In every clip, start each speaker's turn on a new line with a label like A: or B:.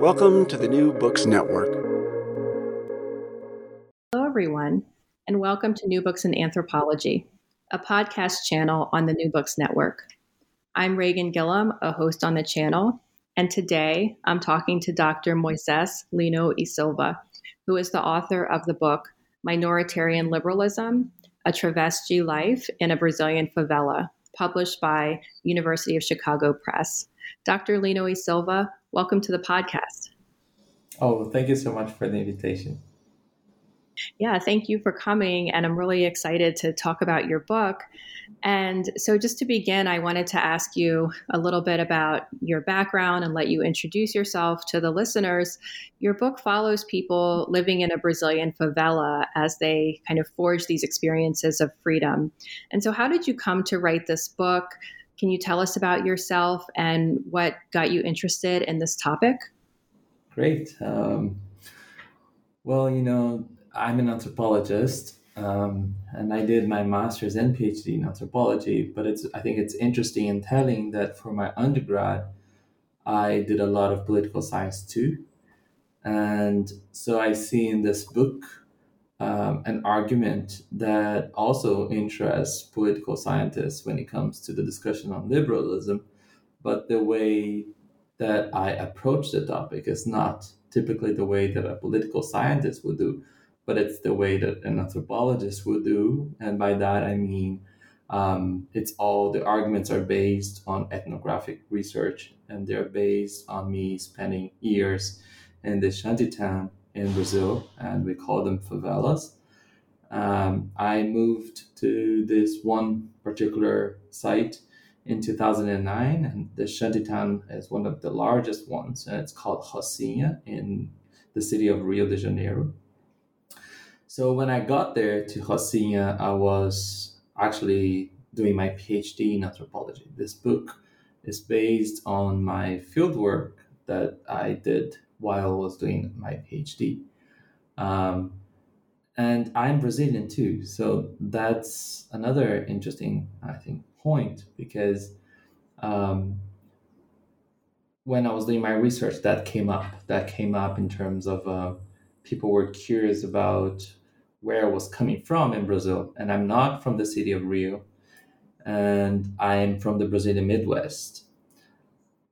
A: Welcome to the New Books Network.
B: Hello, everyone, and welcome to New Books in Anthropology, a podcast channel on the New Books Network. I'm Reagan Gillum, a host on the channel, and today I'm talking to Dr. Moises Lino e Silva, who is the author of the book Minoritarian Liberalism A Travesti Life in a Brazilian Favela, published by University of Chicago Press. Dr. Lino e Silva, welcome to the podcast.
C: Oh, thank you so much for the invitation.
B: Yeah, thank you for coming. And I'm really excited to talk about your book. And so, just to begin, I wanted to ask you a little bit about your background and let you introduce yourself to the listeners. Your book follows people living in a Brazilian favela as they kind of forge these experiences of freedom. And so, how did you come to write this book? Can you tell us about yourself and what got you interested in this topic?
C: Great. Um, well, you know, I'm an anthropologist, um, and I did my master's and PhD in anthropology. But it's I think it's interesting and telling that for my undergrad, I did a lot of political science too, and so I see in this book um, an argument that also interests political scientists when it comes to the discussion on liberalism, but the way that I approach the topic is not typically the way that a political scientist would do but it's the way that an anthropologist would do. And by that, I mean, um, it's all the arguments are based on ethnographic research and they're based on me spending years in the shantytown in Brazil, and we call them favelas. Um, I moved to this one particular site in 2009, and the shantytown is one of the largest ones, and it's called Rocinha in the city of Rio de Janeiro. So when I got there to Rocinha, I was actually doing my PhD in anthropology. This book is based on my fieldwork that I did while I was doing my PhD. Um, and I'm Brazilian too, so that's another interesting, I think, point because um, when I was doing my research, that came up. That came up in terms of uh, people were curious about where I was coming from in Brazil. And I'm not from the city of Rio, and I'm from the Brazilian Midwest.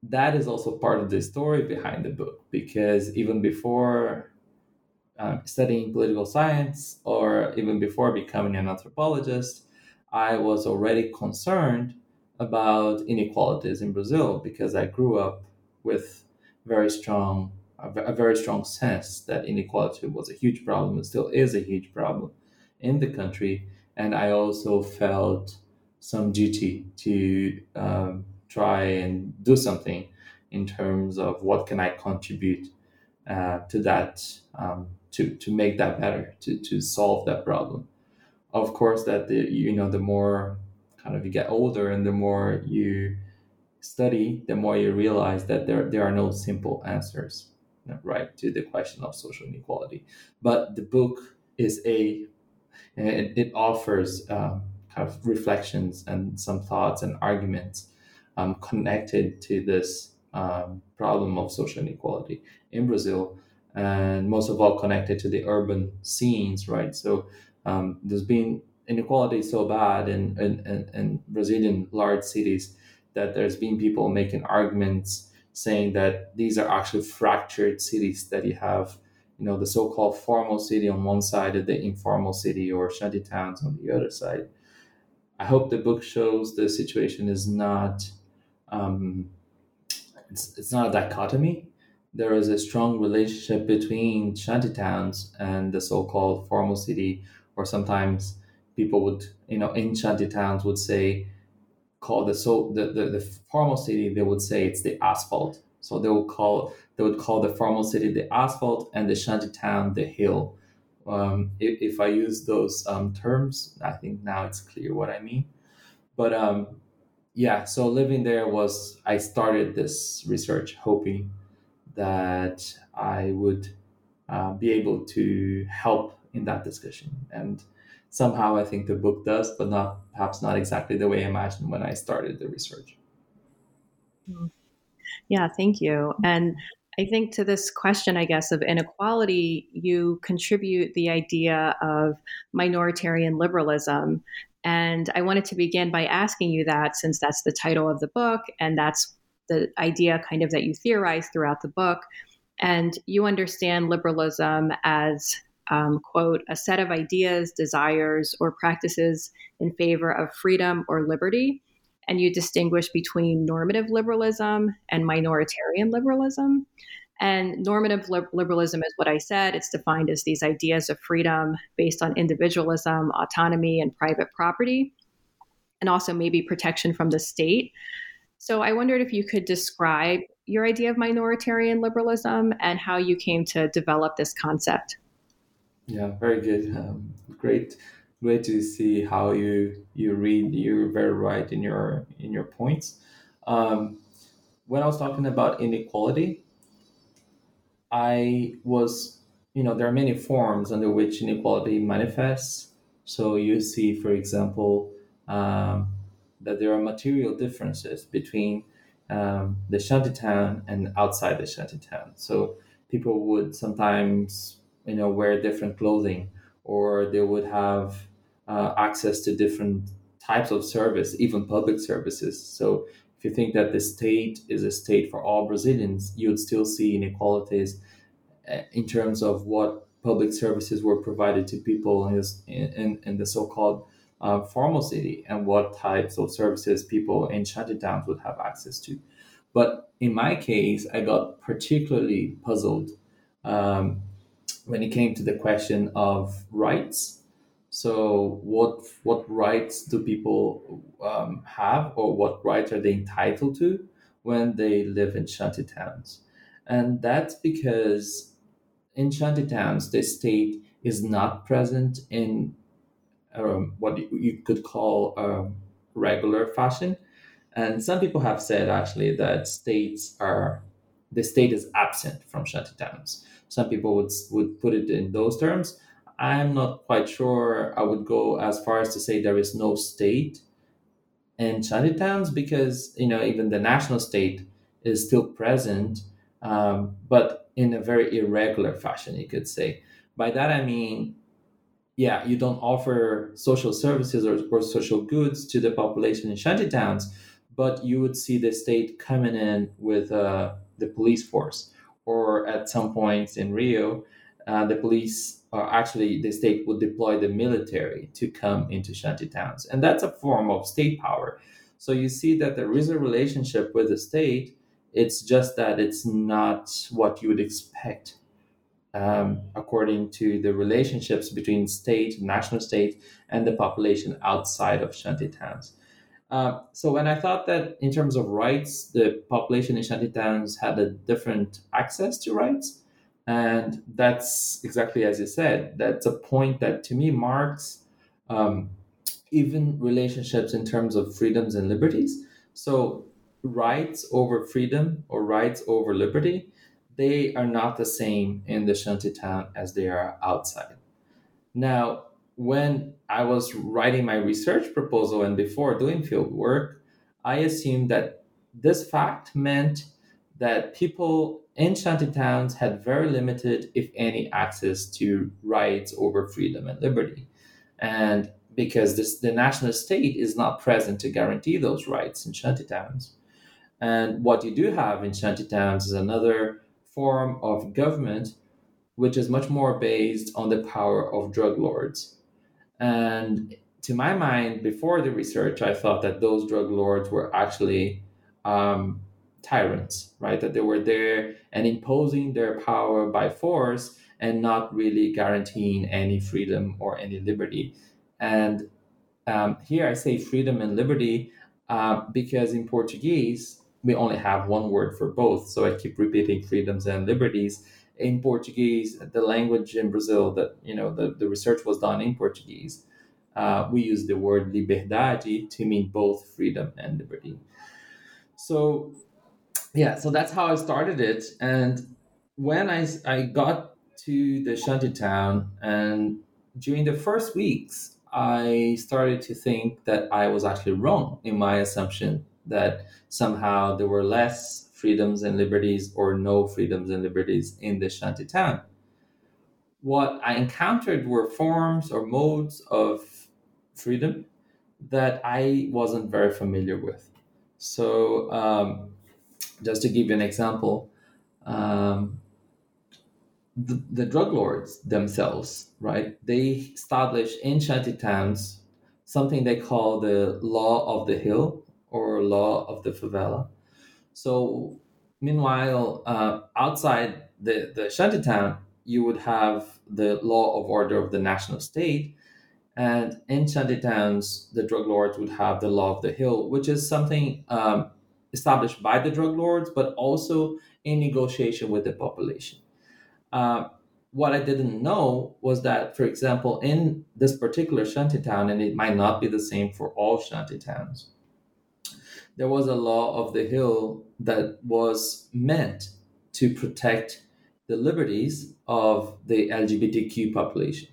C: That is also part of the story behind the book, because even before um, studying political science or even before becoming an anthropologist, I was already concerned about inequalities in Brazil because I grew up with very strong a, very strong sense that inequality was a huge problem and still is a huge problem in the country. And I also felt some duty to um, try and do something in terms of what can I contribute uh, to that um, to to make that better to to solve that problem. Of course, that the you know the more kind of you get older and the more you study, the more you realize that there there are no simple answers right to the question of social inequality but the book is a it, it offers um, kind of reflections and some thoughts and arguments um, connected to this um, problem of social inequality in brazil. And most of all connected to the urban scenes right? So um, there's been inequality so bad in, in, in, brazilian large cities that there's been people making arguments saying that these are actually fractured cities that you have you know the so-called formal city on one side and the informal city or shanty towns on the other side. I hope the book shows the situation is not um, it's, it's not a dichotomy there is a strong relationship between shanty towns and the so-called formal city or sometimes people would you know in shanty towns would say call the so the, the, the formal city they would say it's the asphalt So they would call they would call the formal city the asphalt and the shanty town the hill. Um, if, if, I use those um, terms, I think now it's clear what I mean. But um, yeah, so living there was I started this research hoping that I would uh, be able to help in that discussion. And somehow I think the book does, but not perhaps not exactly the way I imagined when I started the research.
B: Yeah, thank you. And I think to this question, I guess, of inequality, you contribute the idea of minoritarian liberalism. And I wanted to begin by asking you that since that's the title of the book and that's the idea kind of that you theorize throughout the book. And you understand liberalism as, um, quote, a set of ideas, desires, or practices in favor of freedom or liberty. And you distinguish between normative liberalism and minoritarian liberalism. And normative liberalism is what I said. It's defined as these ideas of freedom based on individualism, autonomy, and private property, and also maybe protection from the state. So I wondered if you could describe your idea of minoritarian liberalism and how you came to develop this concept.
C: Yeah, very good. Um, great, great to see how you you read. You're very right in your in your points. Um, when I was talking about inequality, I was, you know, there are many forms under which inequality manifests. So you see, for example, um, that there are material differences between um, the shantytown and outside the shantytown. So people would sometimes, you know, wear different clothing, or they would have uh, access to different types of service, even public services. So if you think that the state is a state for all Brazilians, you would still see inequalities in terms of what public services were provided to people in, in, in the so-called uh, formal city and what types of services people in shantytowns would have access to. But in my case, I got particularly puzzled um, when it came to the question of rights. So, what what rights do people um, have, or what rights are they entitled to when they live in shantytowns? And that's because in shantytowns, the state is not present in um, what you could call um, regular fashion. And some people have said actually that states are the state is absent from shantytowns. Some people would would put it in those terms. I'm not quite sure. I would go as far as to say there is no state in shantytowns because you know even the national state is still present, um, but in a very irregular fashion, you could say. By that I mean yeah, you don't offer social services or, or social goods to the population in shanty towns, but you would see the state coming in with uh, the police force. Or at some points in Rio, uh, the police, or actually the state would deploy the military to come into shanty towns. And that's a form of state power. So you see that there is a relationship with the state. It's just that it's not what you would expect um, according to the relationships between state, national state, and the population outside of shanty towns. Uh, so when I thought that in terms of rights, the population in shanty towns had a different access to rights, and that's exactly as you said. That's a point that to me marks um, even relationships in terms of freedoms and liberties. So rights over freedom or rights over liberty they are not the same in the shanty town as they are outside. Now, when I was writing my research proposal and before doing field work, I assumed that this fact meant that people in shanty towns had very limited, if any, access to rights over freedom and liberty. And because this, the national state is not present to guarantee those rights in shanty towns. And what you do have in shanty towns is another form of government which is much more based on the power of drug lords. And to my mind, before the research, I thought that those drug lords were actually um, tyrants, right? That they were there and imposing their power by force and not really guaranteeing any freedom or any liberty. And um, here I say freedom and liberty uh, because in Portuguese, we only have one word for both. So I keep repeating freedoms and liberties. In Portuguese, the language in Brazil that you know the, the research was done in Portuguese. Uh, we use the word liberdade to mean both freedom and liberty. So yeah, so that's how I started it. And when I I got to the shanty town and during the first weeks, I started to think that I was actually wrong in my assumption that somehow there were less freedoms and liberties or no freedoms and liberties in the shanty town. What I encountered were forms or modes of freedom that I wasn't very familiar with. So, um, just to give you an example, um, the, the drug lords themselves, right? They established in shanty towns something they call the law of the hill or law of the favela. So, meanwhile, uh, outside the, the shanty town, you would have the law of order of the national state. And in shanty towns, the drug lords would have the law of the hill, which is something um, established by the drug lords, but also in negotiation with the population. Uh, what I didn't know was that, for example, in this particular shanty town, and it might not be the same for all shanty towns, there was a law of the hill that was meant to protect the liberties of the LGBTQ population.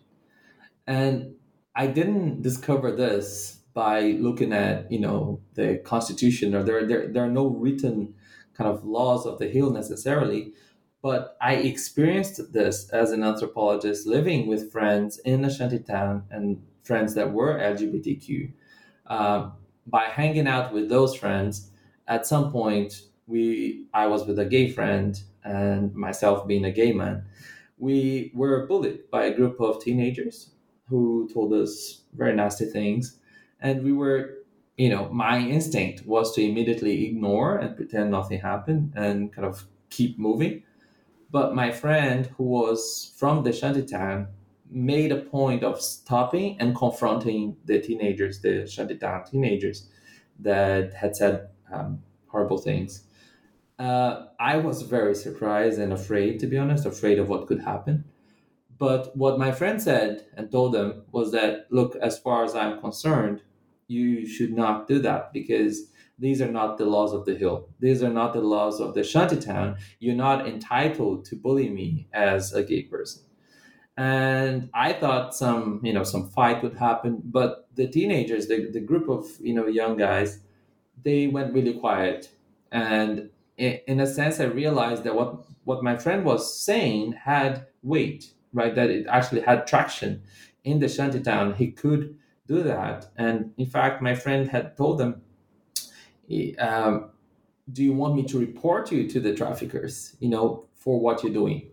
C: And I didn't discover this by looking at, you know, the constitution or there, there, there are no written kind of laws of the hill necessarily, but I experienced this as an anthropologist living with friends in a shanty town and friends that were LGBTQ. Uh, by hanging out with those friends, at some point, we I was with a gay friend and myself being a gay man, we were bullied by a group of teenagers who told us very nasty things, and we were you know, my instinct was to immediately ignore and pretend nothing happened and kind of keep moving. But my friend, who was from the shantytown, made a point of stopping and confronting the teenagers, the shantytown teenagers that had said um, horrible things. Uh, I was very surprised and afraid, to be honest, afraid of what could happen. But what my friend said and told them was that, look, as far as I'm concerned, you should not do that because these are not the laws of the hill. These are not the laws of the shantytown. You're not entitled to bully me as a gay person. And I thought some, you know, some fight would happen, but the teenagers, the, the group of, you know, young guys, they went really quiet. And in a sense, I realized that what, what my friend was saying had weight, right? That it actually had traction in the shantytown. He could do that. And in fact, my friend had told them, um, do you want me to report you to the traffickers you know for what you're doing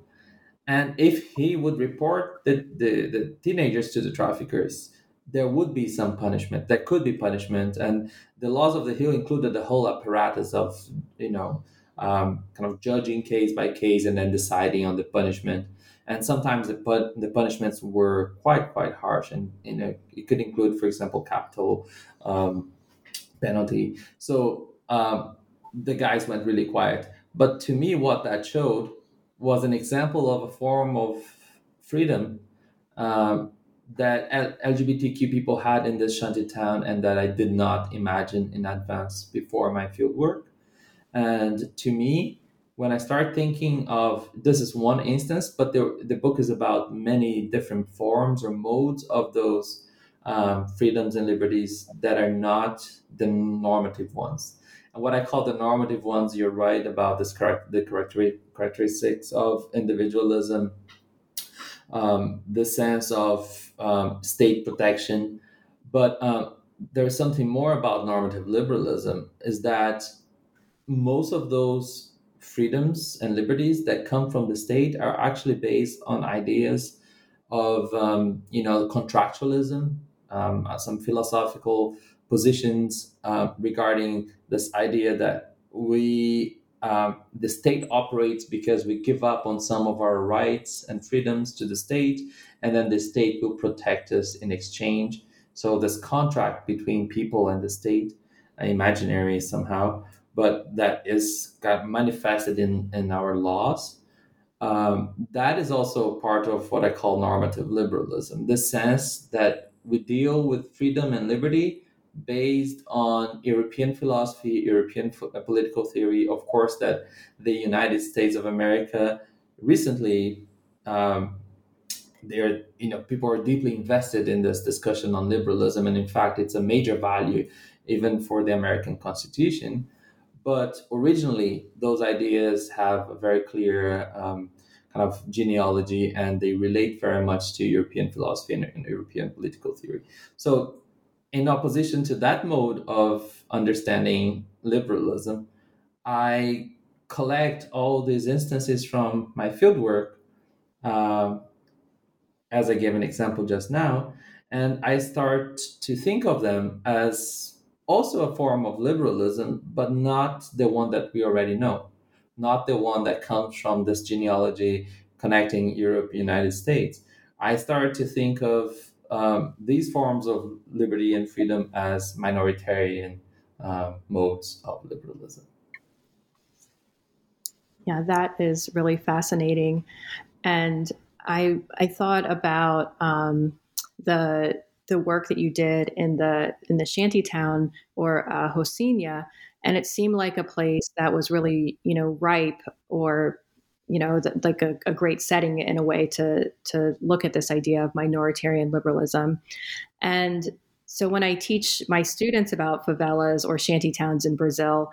C: and if he would report the, the, the teenagers to the traffickers there would be some punishment there could be punishment and the laws of the hill included the whole apparatus of you know um, kind of judging case by case and then deciding on the punishment and sometimes the, the punishments were quite quite harsh and you know it could include for example capital um, penalty. So um, the guys went really quiet. But to me, what that showed was an example of a form of freedom um, that LGBTQ people had in this shanty town and that I did not imagine in advance before my fieldwork. And to me, when I start thinking of this is one instance, but the, the book is about many different forms or modes of those um, freedoms and liberties that are not the normative ones. What I call the normative ones, you're right about this the characteristics of individualism, um, the sense of um, state protection. But um, there's something more about normative liberalism is that most of those freedoms and liberties that come from the state are actually based on ideas of um, you know contractualism um, some philosophical positions uh, regarding this idea that we um, the state operates because we give up on some of our rights and freedoms to the state, and then the state will protect us in exchange. So this contract between people and the state, uh, imaginary somehow, but that is got manifested in, in our laws. Um, that is also part of what I call normative liberalism, the sense that we deal with freedom and liberty based on European philosophy, European uh, political theory. Of course, that the United States of America recently, um, they're you know people are deeply invested in this discussion on liberalism, and in fact, it's a major value even for the American Constitution. But originally, those ideas have a very clear um, kind of genealogy, and they relate very much to European philosophy and, and European political theory. So in opposition to that mode of understanding liberalism, I collect all these instances from my fieldwork, uh, as I gave an example just now, and I start to think of them as also a form of liberalism, but not the one that we already know, not the one that comes from this genealogy connecting Europe, United States. I start to think of um, these forms of liberty and freedom as minoritarian uh, modes of liberalism.
B: Yeah, that is really fascinating, and I I thought about um, the the work that you did in the in the shanty town or uh, Rocinha, and it seemed like a place that was really you know ripe or you know, th- like a, a, great setting in a way to to look at this idea of minoritarian liberalism. And so when I teach my students about favelas or shanty towns in Brazil,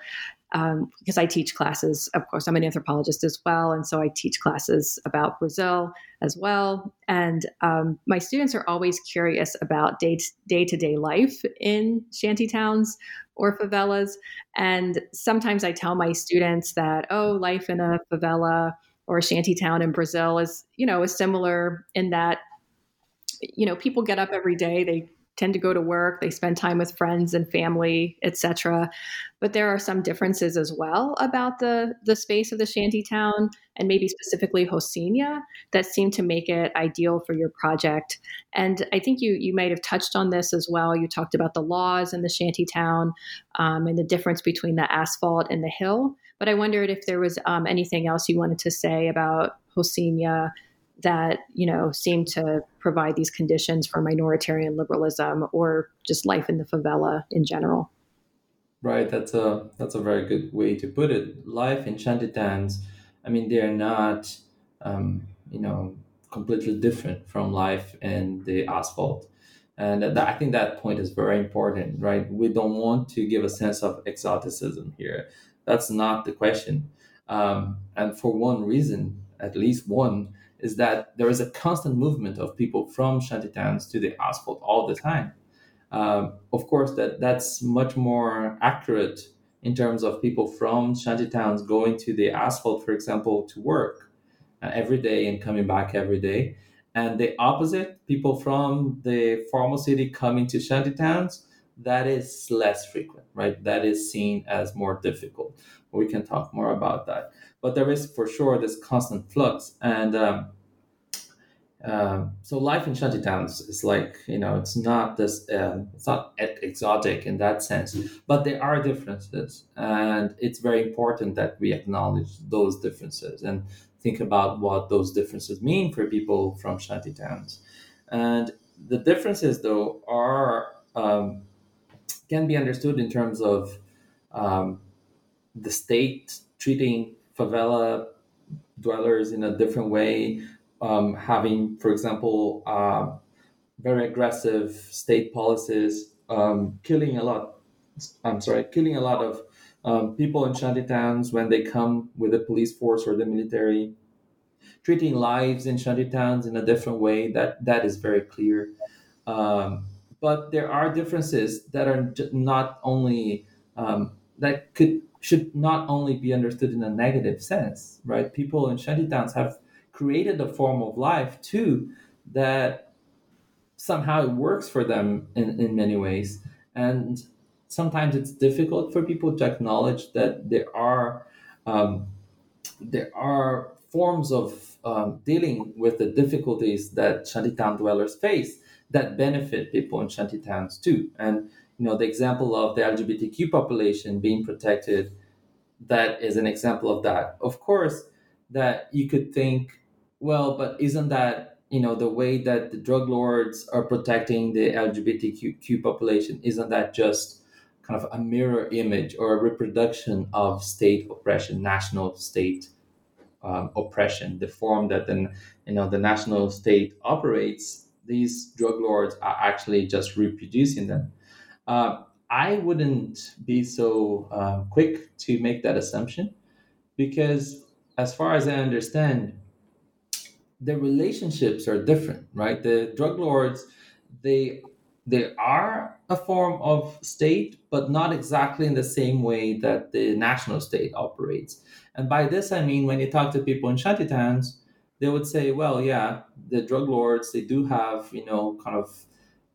B: um, because I teach classes, of course, I'm an anthropologist as well, and so I teach classes about Brazil as well. And um, my students are always curious about day to day life in shanty towns or favelas. And sometimes I tell my students that, oh, life in a favela or a shanty town in Brazil is, you know, is similar in that, you know, people get up every day, they tend to go to work, they spend time with friends and family, etc. But there are some differences as well about the the space of the shanty town and maybe specifically Rocinha that seem to make it ideal for your project. And I think you you might have touched on this as well. You talked about the laws in the shanty town um, and the difference between the asphalt and the hill. But I wondered if there was um, anything else you wanted to say about Rocinha that you know seem to provide these conditions for minoritarian liberalism or just life in the favela in general.
C: Right, that's a that's a very good way to put it. Life in shantytowns, I mean, they're not, um, you know, completely different from life in the asphalt, and that, I think that point is very important. Right, we don't want to give a sense of exoticism here. That's not the question, um, and for one reason, at least one, is that there is a constant movement of people from shantytowns to the asphalt all the time. Um, of course, that that's much more accurate in terms of people from shantytowns going to the asphalt, for example, to work uh, every day and coming back every day. And the opposite, people from the formal city coming to shantytowns, that is less frequent, right? That is seen as more difficult. We can talk more about that. But there is for sure this constant flux. And um, uh, so life in shanty towns is like you know it's not this um, it's not exotic in that sense. But there are differences. And it's very important that we acknowledge those differences and think about what those differences mean for people from shanty towns. And the differences though are um, can be understood in terms of um, the state treating favela dwellers in a different way, um, having, for example, uh, very aggressive state policies, um, killing a lot. I'm sorry, killing a lot of um, people in shanty towns when they come with the police force or the military, treating lives in shanty towns in a different way. That that is very clear. Um, but there are differences that are not only um, that could should not only be understood in a negative sense, right? People in shantytowns have created a form of life too that somehow it works for them in, in many ways. And sometimes it's difficult for people to acknowledge that there are um, there are forms of um, dealing with the difficulties that shantytown dwellers face that benefit people in shantytowns too. And you know, the example of the LGBTQ population being protected that is an example of that. Of course, that you could think, well, but isn't that you know the way that the drug lords are protecting the LGBTQ population? Isn't that just kind of a mirror image or a reproduction of state oppression, national state um, oppression, the form that then you know the national state operates? These drug lords are actually just reproducing them. Uh, I wouldn't be so uh, quick to make that assumption because, as far as I understand, the relationships are different, right? The drug lords, they they are a form of state, but not exactly in the same way that the national state operates. And by this, I mean when you talk to people in shantytowns, they would say, well, yeah, the drug lords, they do have, you know, kind of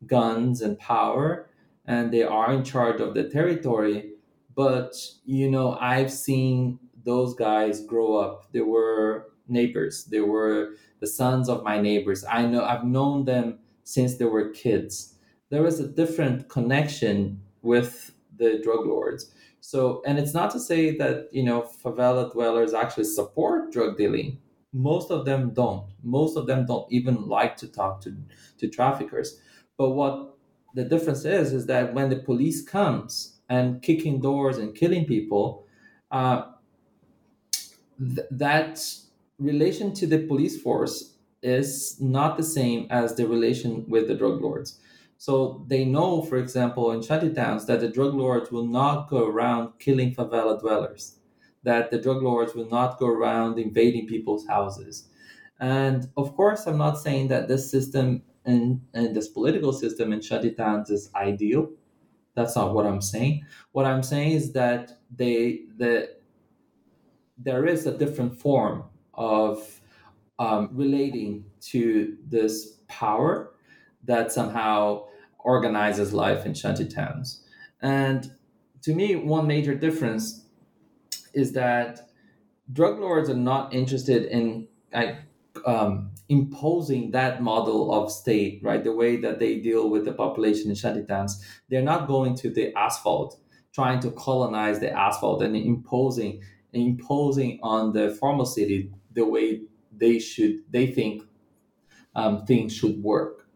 C: guns and power, and they are in charge of the territory. But, you know, I've seen those guys grow up. They were neighbors, they were the sons of my neighbors. I know I've known them since they were kids. There was a different connection with the drug lords. So, and it's not to say that, you know, favela dwellers actually support drug dealing. Most of them don't. Most of them don't even like to talk to, to traffickers. But what the difference is is that when the police comes and kicking doors and killing people, uh, th- that relation to the police force is not the same as the relation with the drug lords. So they know, for example, in shantytowns, that the drug lords will not go around killing favela dwellers, that the drug lords will not go around invading people's houses. And of course, I'm not saying that this system and, and this political system in shantytowns is ideal. That's not what I'm saying. What I'm saying is that they the there is a different form of um, relating to this power that somehow organizes life in shanty towns. And to me, one major difference is that drug lords are not interested in um, imposing that model of state, right? The way that they deal with the population in shanty towns. They're not going to the asphalt, trying to colonize the asphalt and imposing imposing on the formal city the way they should they think um, things should work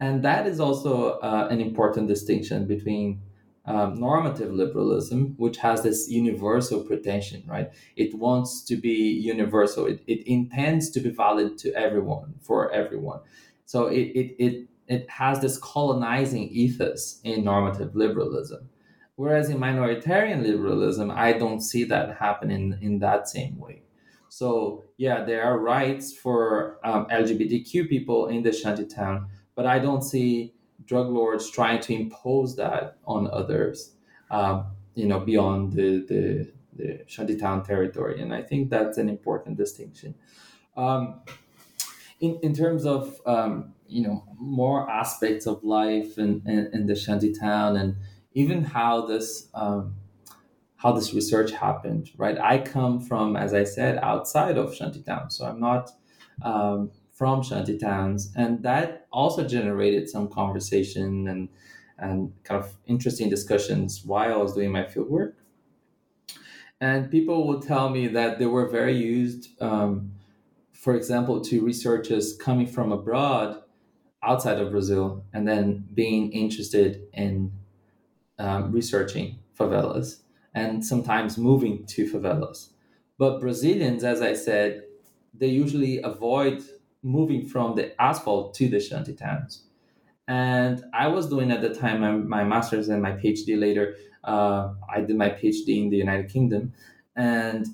C: and that is also uh, an important distinction between um, normative liberalism which has this universal pretension right? It wants to be universal. It, it intends to be valid to everyone for everyone. So it, it, it, it has this colonizing ethos in normative liberalism. Whereas in minoritarian liberalism i don't see that happening in that same way. So yeah, there are rights for um, LGBTQ people in the shantytown, but I don't see drug lords trying to impose that on others, um, you know, beyond the, the, the shantytown territory. And I think that's an important distinction. Um, in, in terms of, um, you know, more aspects of life in, in, in the shantytown and even how this um, how this research happened, right? I come from, as I said, outside of shantytown, so I'm not um, from shantytowns, and that also generated some conversation and and kind of interesting discussions while I was doing my fieldwork. And people would tell me that they were very used, um, for example, to researchers coming from abroad, outside of Brazil, and then being interested in um, researching favelas and sometimes moving to favelas. But Brazilians, as I said, they usually avoid moving from the asphalt to the shanty towns. And I was doing at the time my, my master's and my PhD later. Uh, I did my PhD in the United Kingdom and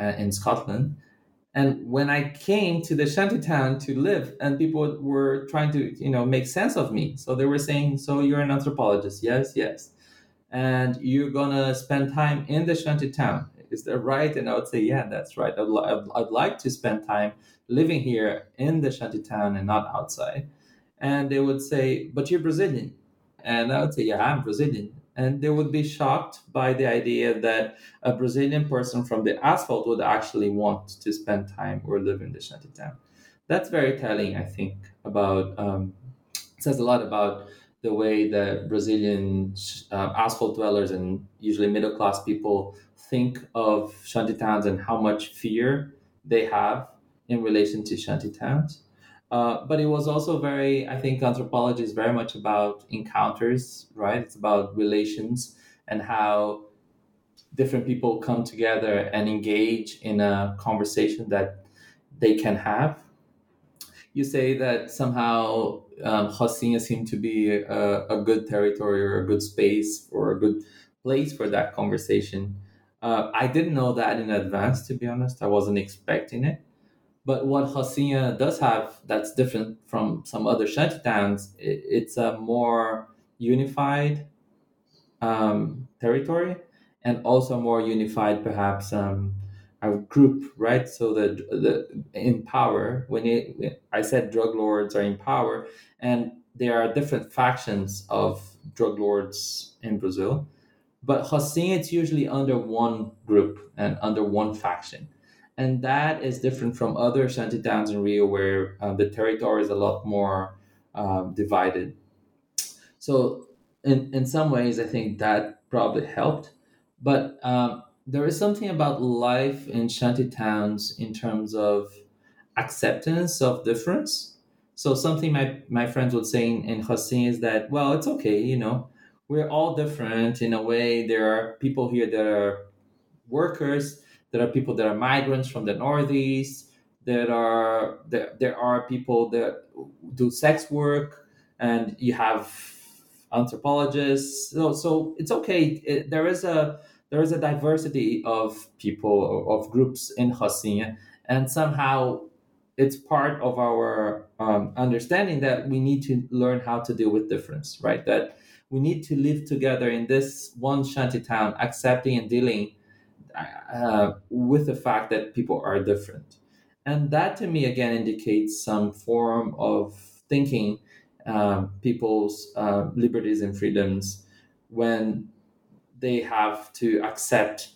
C: uh, in Scotland. And when I came to the shantytown to live, and people were trying to, you know, make sense of me. So they were saying, "So you're an anthropologist? Yes, yes." and you're gonna spend time in the shanty town. Is that right? And I would say, yeah, that's right. I'd, I'd, I'd like to spend time living here in the shanty town and not outside. And they would say, but you're Brazilian. And I would say, yeah, I'm Brazilian. And they would be shocked by the idea that a Brazilian person from the asphalt would actually want to spend time or live in the shanty town. That's very telling, I think, about, um, says a lot about the way that Brazilian uh, asphalt dwellers and usually middle class people think of shanty towns and how much fear they have in relation to shanty towns. Uh, but it was also very, I think anthropology is very much about encounters, right? It's about relations and how different people come together and engage in a conversation that they can have. You say that somehow um, seemed to be a, a, good territory or a good space or a good place for that conversation. Uh, I didn't know that in advance, to be honest. I wasn't expecting it. But what Rocinha does have that's different from some other shanty towns, it, it's a more unified um, territory and also more unified, perhaps, um, a group, right? So the the in power. When it, I said drug lords are in power, and there are different factions of drug lords in Brazil, but Rocinha it's usually under one group and under one faction and that is different from other shanty towns in Rio, where uh, the territory is a lot more um, divided. So, in in some ways, I think that probably helped, but um, there is something about life in shanty towns in terms of acceptance of difference. So, something my my friends would say in, in Rocinha is that, well, it's okay, you know, we're all different in a way. There are people here that are workers there are people that are migrants from the Northeast. There are there, there are people that do sex work, and you have anthropologists. So, so it's okay. It, there is a there is a diversity of people of groups in Rocinha, and somehow it's part of our um, understanding that we need to learn how to deal with difference, right? That we need to live together in this one shanty town, accepting and dealing uh, with the fact that people are different. And that to me, again, indicates some form of thinking um, people's uh, liberties and freedoms when they have to accept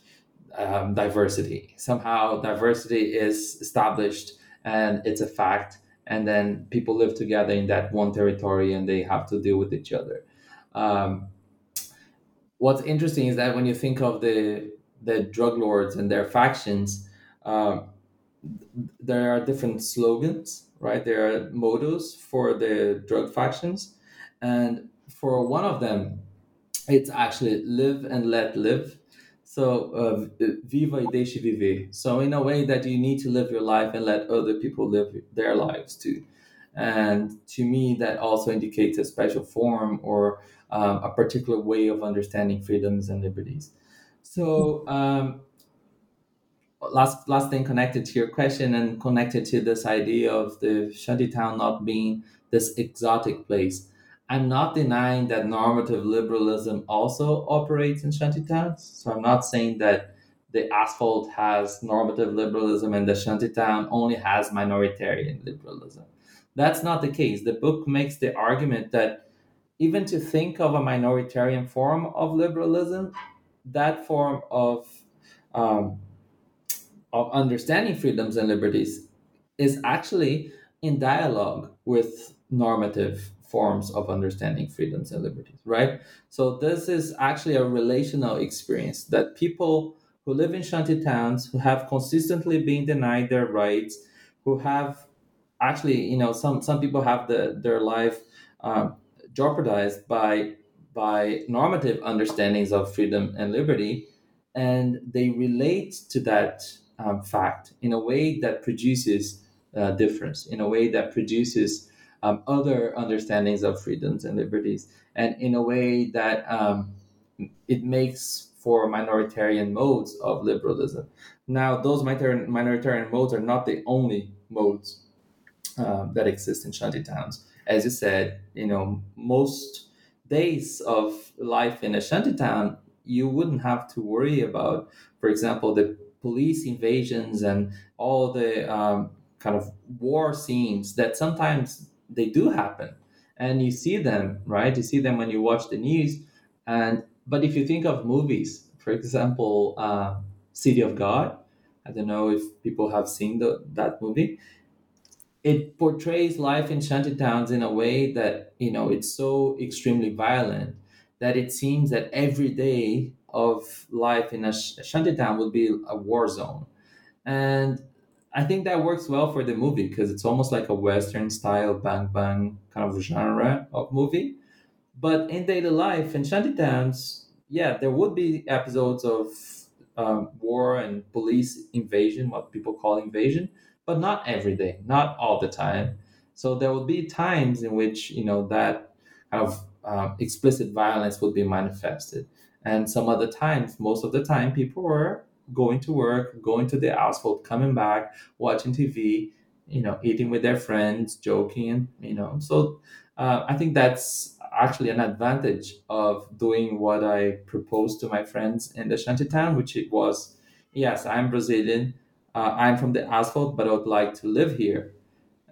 C: um, diversity. Somehow, diversity is established and it's a fact, and then people live together in that one territory and they have to deal with each other. Um, what's interesting is that when you think of the the drug lords and their factions, uh, there are different slogans, right? There are mottos for the drug factions, and for one of them, it's actually live and let live. So, uh, viva e deixe viver. So, in a way that you need to live your life and let other people live their lives too. And to me, that also indicates a special form or um, a particular way of understanding freedoms and liberties. So um, last last thing connected to your question and connected to this idea of the shantytown not being this exotic place. I'm not denying that normative liberalism also operates in shantytowns. So I'm not saying that the asphalt has normative liberalism and the shantytown only has minoritarian liberalism. That's not the case. The book makes the argument that even to think of a minoritarian form of liberalism that form of um, of understanding freedoms and liberties is actually in dialogue with normative forms of understanding freedoms and liberties, right? So this is actually a relational experience that people who live in shanty towns, who have consistently been denied their rights, who have actually, you know, some some people have the, their life um, jeopardized by by normative understandings of freedom and liberty, and they relate to that um, fact in a way that produces uh, difference, in a way that produces um, other understandings of freedoms and liberties, and in a way that um, it makes for minoritarian modes of liberalism. Now, those minoritarian modes are not the only modes uh, that exist in shanty towns. As you said, you know, most days of life in a shantytown, you wouldn't have to worry about, for example, the police invasions and all the um, kind of war scenes that sometimes they do happen, and you see them, right? You see them when you watch the news, and but if you think of movies, for example, uh, City of God, I don't know if people have seen the, that movie. it portrays life in shantytowns in a way that you know it's so extremely violent that it seems that every day of life in a sh- shantytown would be a war zone and i think that works well for the movie because it's almost like a western style bang bang kind of genre of movie but in daily life in Shanty shantytowns yeah there would be episodes of um, war and police invasion what people call invasion but not every day, not all the time. So there would be times in which you know that kind of um, explicit violence would be manifested, and some other times, most of the time, people were going to work, going to the household, coming back, watching TV, you know, eating with their friends, joking, you know. So uh, I think that's actually an advantage of doing what I proposed to my friends in the shantytown, which it was, yes, I'm Brazilian uh, I'm from the asphalt, but I would like to live here.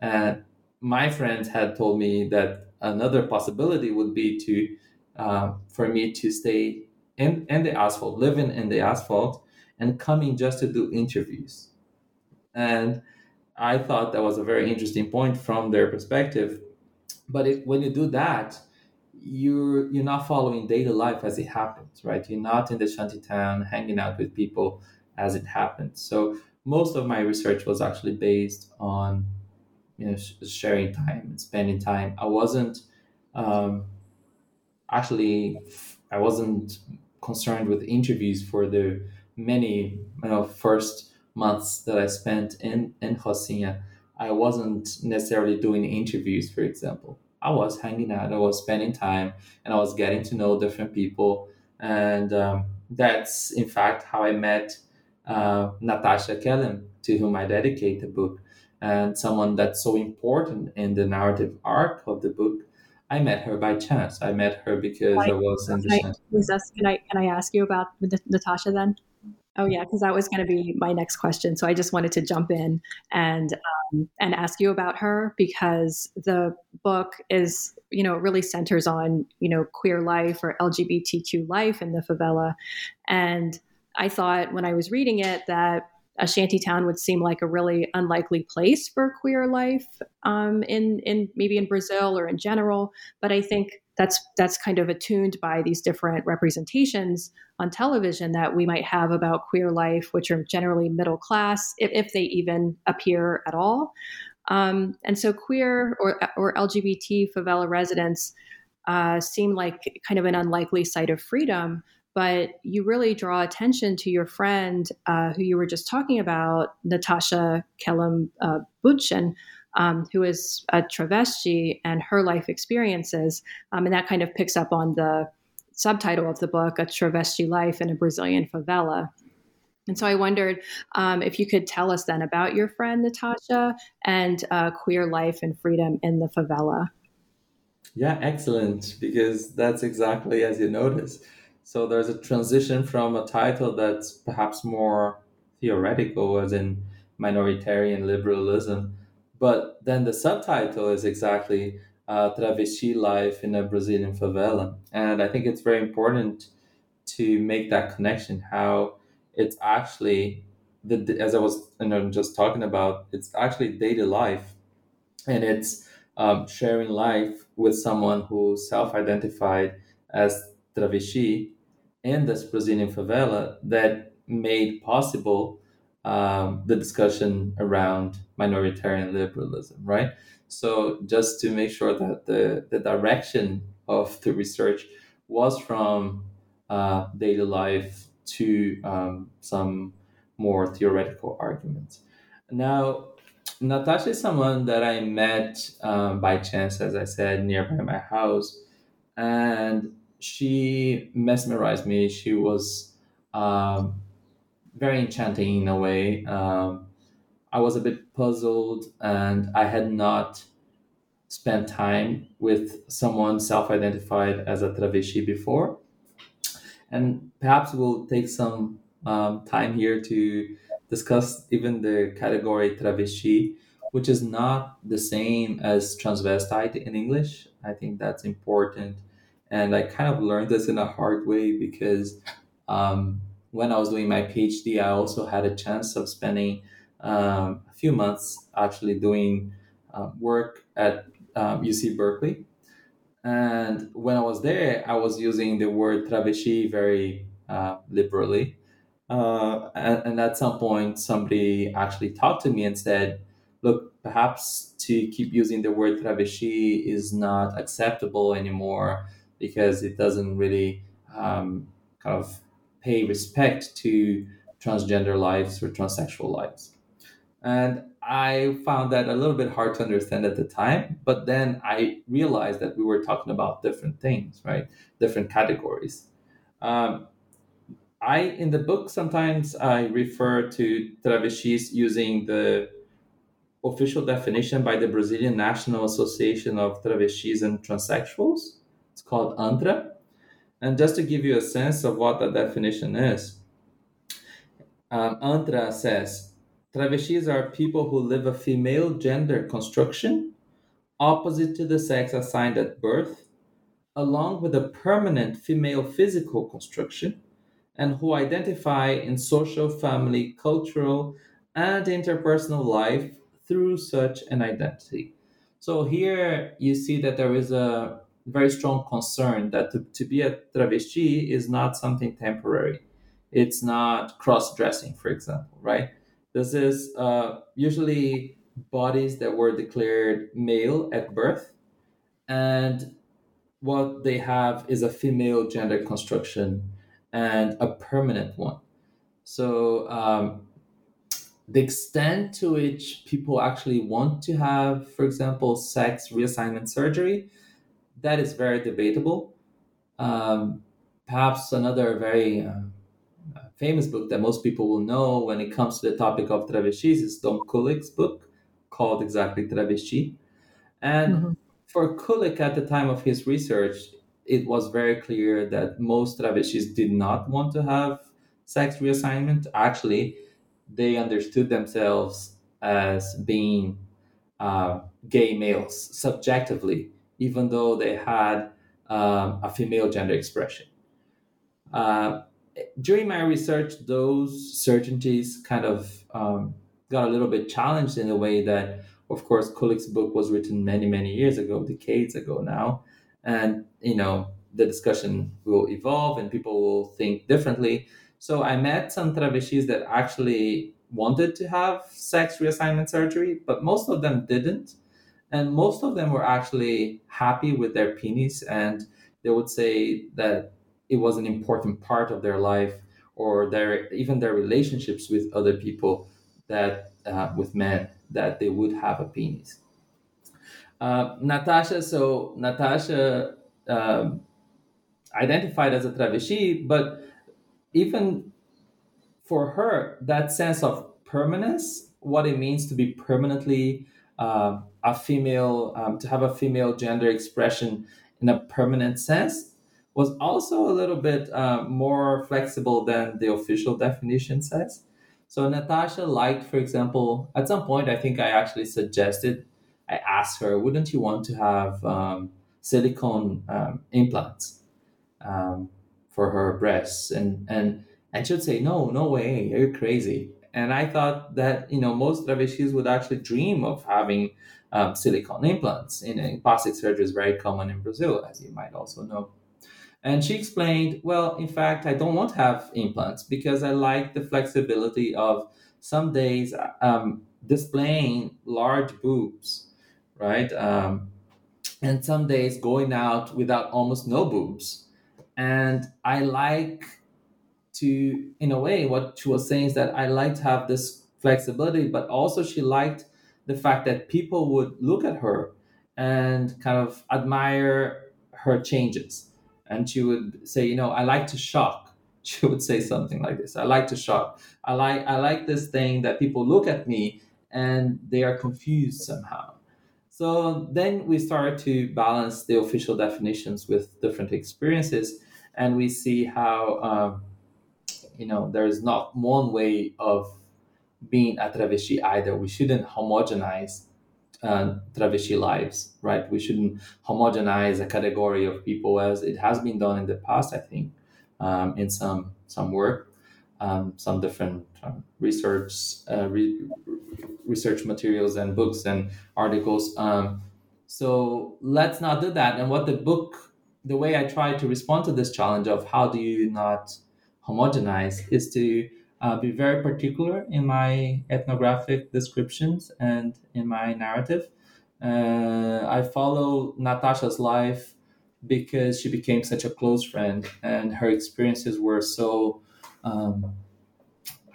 C: And my friends had told me that another possibility would be to uh, for me to stay in, in the asphalt, living in the asphalt, and coming just to do interviews. And I thought that was a very interesting point from their perspective. But when you do that, you're you're not following daily life as it happens, right? You're not in the shanty town hanging out with people as it happens. So most of my research was actually based on you know sharing time and spending time i wasn't um, actually i wasn't concerned with interviews for the many you know first months that i spent in in Rocinha. i wasn't necessarily doing interviews for example i was hanging out i was spending time and i was getting to know different people and um, that's in fact how i met uh, Natasha Kellum, to whom I dedicate the book, and someone that's so important in the narrative arc of the book. I met her by chance. I met her because I, I was in the.
B: Can I can I ask you about Natasha then? Oh yeah, because that was going to be my next question. So I just wanted to jump in and um, and ask you about her because the book is you know really centers on you know queer life or LGBTQ life in the favela, and I thought when I was reading it that a shantytown would seem like a really unlikely place for queer life um, in in maybe in Brazil or in general. But I think that's that's kind of attuned by these different representations on television that we might have about queer life, which are generally middle class, if, if they even appear at all. Um, and so, queer or or LGBT favela residents uh, seem like kind of an unlikely site of freedom but you really draw attention to your friend uh, who you were just talking about, Natasha Kellum uh, Buchan, um, who is a travesti and her life experiences. Um, and that kind of picks up on the subtitle of the book, A Travesti Life in a Brazilian Favela. And so I wondered um, if you could tell us then about your friend Natasha and uh, queer life and freedom in the favela.
C: Yeah, excellent, because that's exactly as you notice so there's a transition from a title that's perhaps more theoretical, as in minoritarian liberalism, but then the subtitle is exactly uh, travesti life in a Brazilian favela, and I think it's very important to make that connection. How it's actually the as I was you know, just talking about, it's actually daily life, and it's um, sharing life with someone who self-identified as travesti in this Brazilian favela that made possible um, the discussion around minoritarian liberalism, right? So just to make sure that the, the direction of the research was from uh, daily life to um, some more theoretical arguments. Now, Natasha is someone that I met um, by chance, as I said, nearby my house. And she mesmerized me. She was um, very enchanting in a way. Um, I was a bit puzzled, and I had not spent time with someone self-identified as a travesti before. And perhaps we'll take some um, time here to discuss even the category travesti, which is not the same as transvestite in English. I think that's important and I kind of learned this in a hard way because um, when I was doing my PhD, I also had a chance of spending um, a few months actually doing uh, work at um, UC Berkeley. And when I was there, I was using the word travesti very uh, liberally. Uh, and, and, at some point, somebody actually talked to me and said, look, perhaps to keep using the word travesti is not acceptable anymore because it doesn't really um, kind of pay respect to transgender lives or transsexual lives. And I found that a little bit hard to understand at the time, but then I realized that we were talking about different things, right? Different categories. Um, I in the book sometimes I refer to travestis using the official definition by the Brazilian National Association of Travestis and Transsexuals. It's called ANTRA. And just to give you a sense of what the definition is, um, ANTRA says travestis are people who live a female gender construction opposite to the sex assigned at birth, along with a permanent female physical construction, and who identify in social, family, cultural, and interpersonal life through such an identity. So here you see that there is a very strong concern that to, to be a travesti is not something temporary. It's not cross dressing, for example, right? This is uh, usually bodies that were declared male at birth, and what they have is a female gender construction and a permanent one. So um, the extent to which people actually want to have, for example, sex reassignment surgery, that is very debatable. Um, perhaps another very uh, famous book that most people will know when it comes to the topic of travestis is Don Kulick's book called exactly Travesti. And mm-hmm. for Kulik, at the time of his research, it was very clear that most travestis did not want to have sex reassignment. Actually, they understood themselves as being uh, gay males subjectively, even though they had um, a female gender expression. Uh, during my research, those certainties kind of um, got a little bit challenged in a way that, of course, Kulick's book was written many, many years ago, decades ago now. And, you know, the discussion will evolve and people will think differently. So I met some travestis that actually wanted to have sex reassignment surgery, but most of them didn't. And most of them were actually happy with their penis, and they would say that it was an important part of their life or their even their relationships with other people that uh, with men that they would have a penis. Uh, Natasha, so Natasha um, identified as a travesti, but even for her, that sense of permanence, what it means to be permanently uh, a female, um, to have a female gender expression in a permanent sense, was also a little bit uh, more flexible than the official definition says. So Natasha liked, for example, at some point, I think I actually suggested, I asked her, wouldn't you want to have um, silicone um, implants? Um, for her breasts and and and she'd say no no way you're crazy and i thought that you know most travestis would actually dream of having um, silicone implants and, plastic surgery is very common in brazil as you might also know. And she explained well in fact i don't want to have implants because i like the flexibility of some days um, displaying large boobs right? Um, and some days going out without almost no boobs. And I like to, in a way, what she was saying is that I like to have this flexibility, but also she liked the fact that people would look at her and kind of admire her changes. And she would say, you know, I like to shock. She would say something like this. I like to shock. I like I like this thing that people look at me and they are confused somehow. So then we start to balance the official definitions with different experiences, and we see how um, you know there's not one way of being a travesti either. We shouldn't homogenize uh, travesti lives, right? We shouldn't homogenize a category of people as it has been done in the past. I think um, in some some work. um, some different um, research uh, re- research materials and books and articles. Um, so let's not do that. And what the book, the way I try to respond to this challenge of how do you not homogenize is to uh, be very particular in my ethnographic descriptions and in my narrative. Uh, I follow Natasha's life because she became such a close friend and her experiences were so um,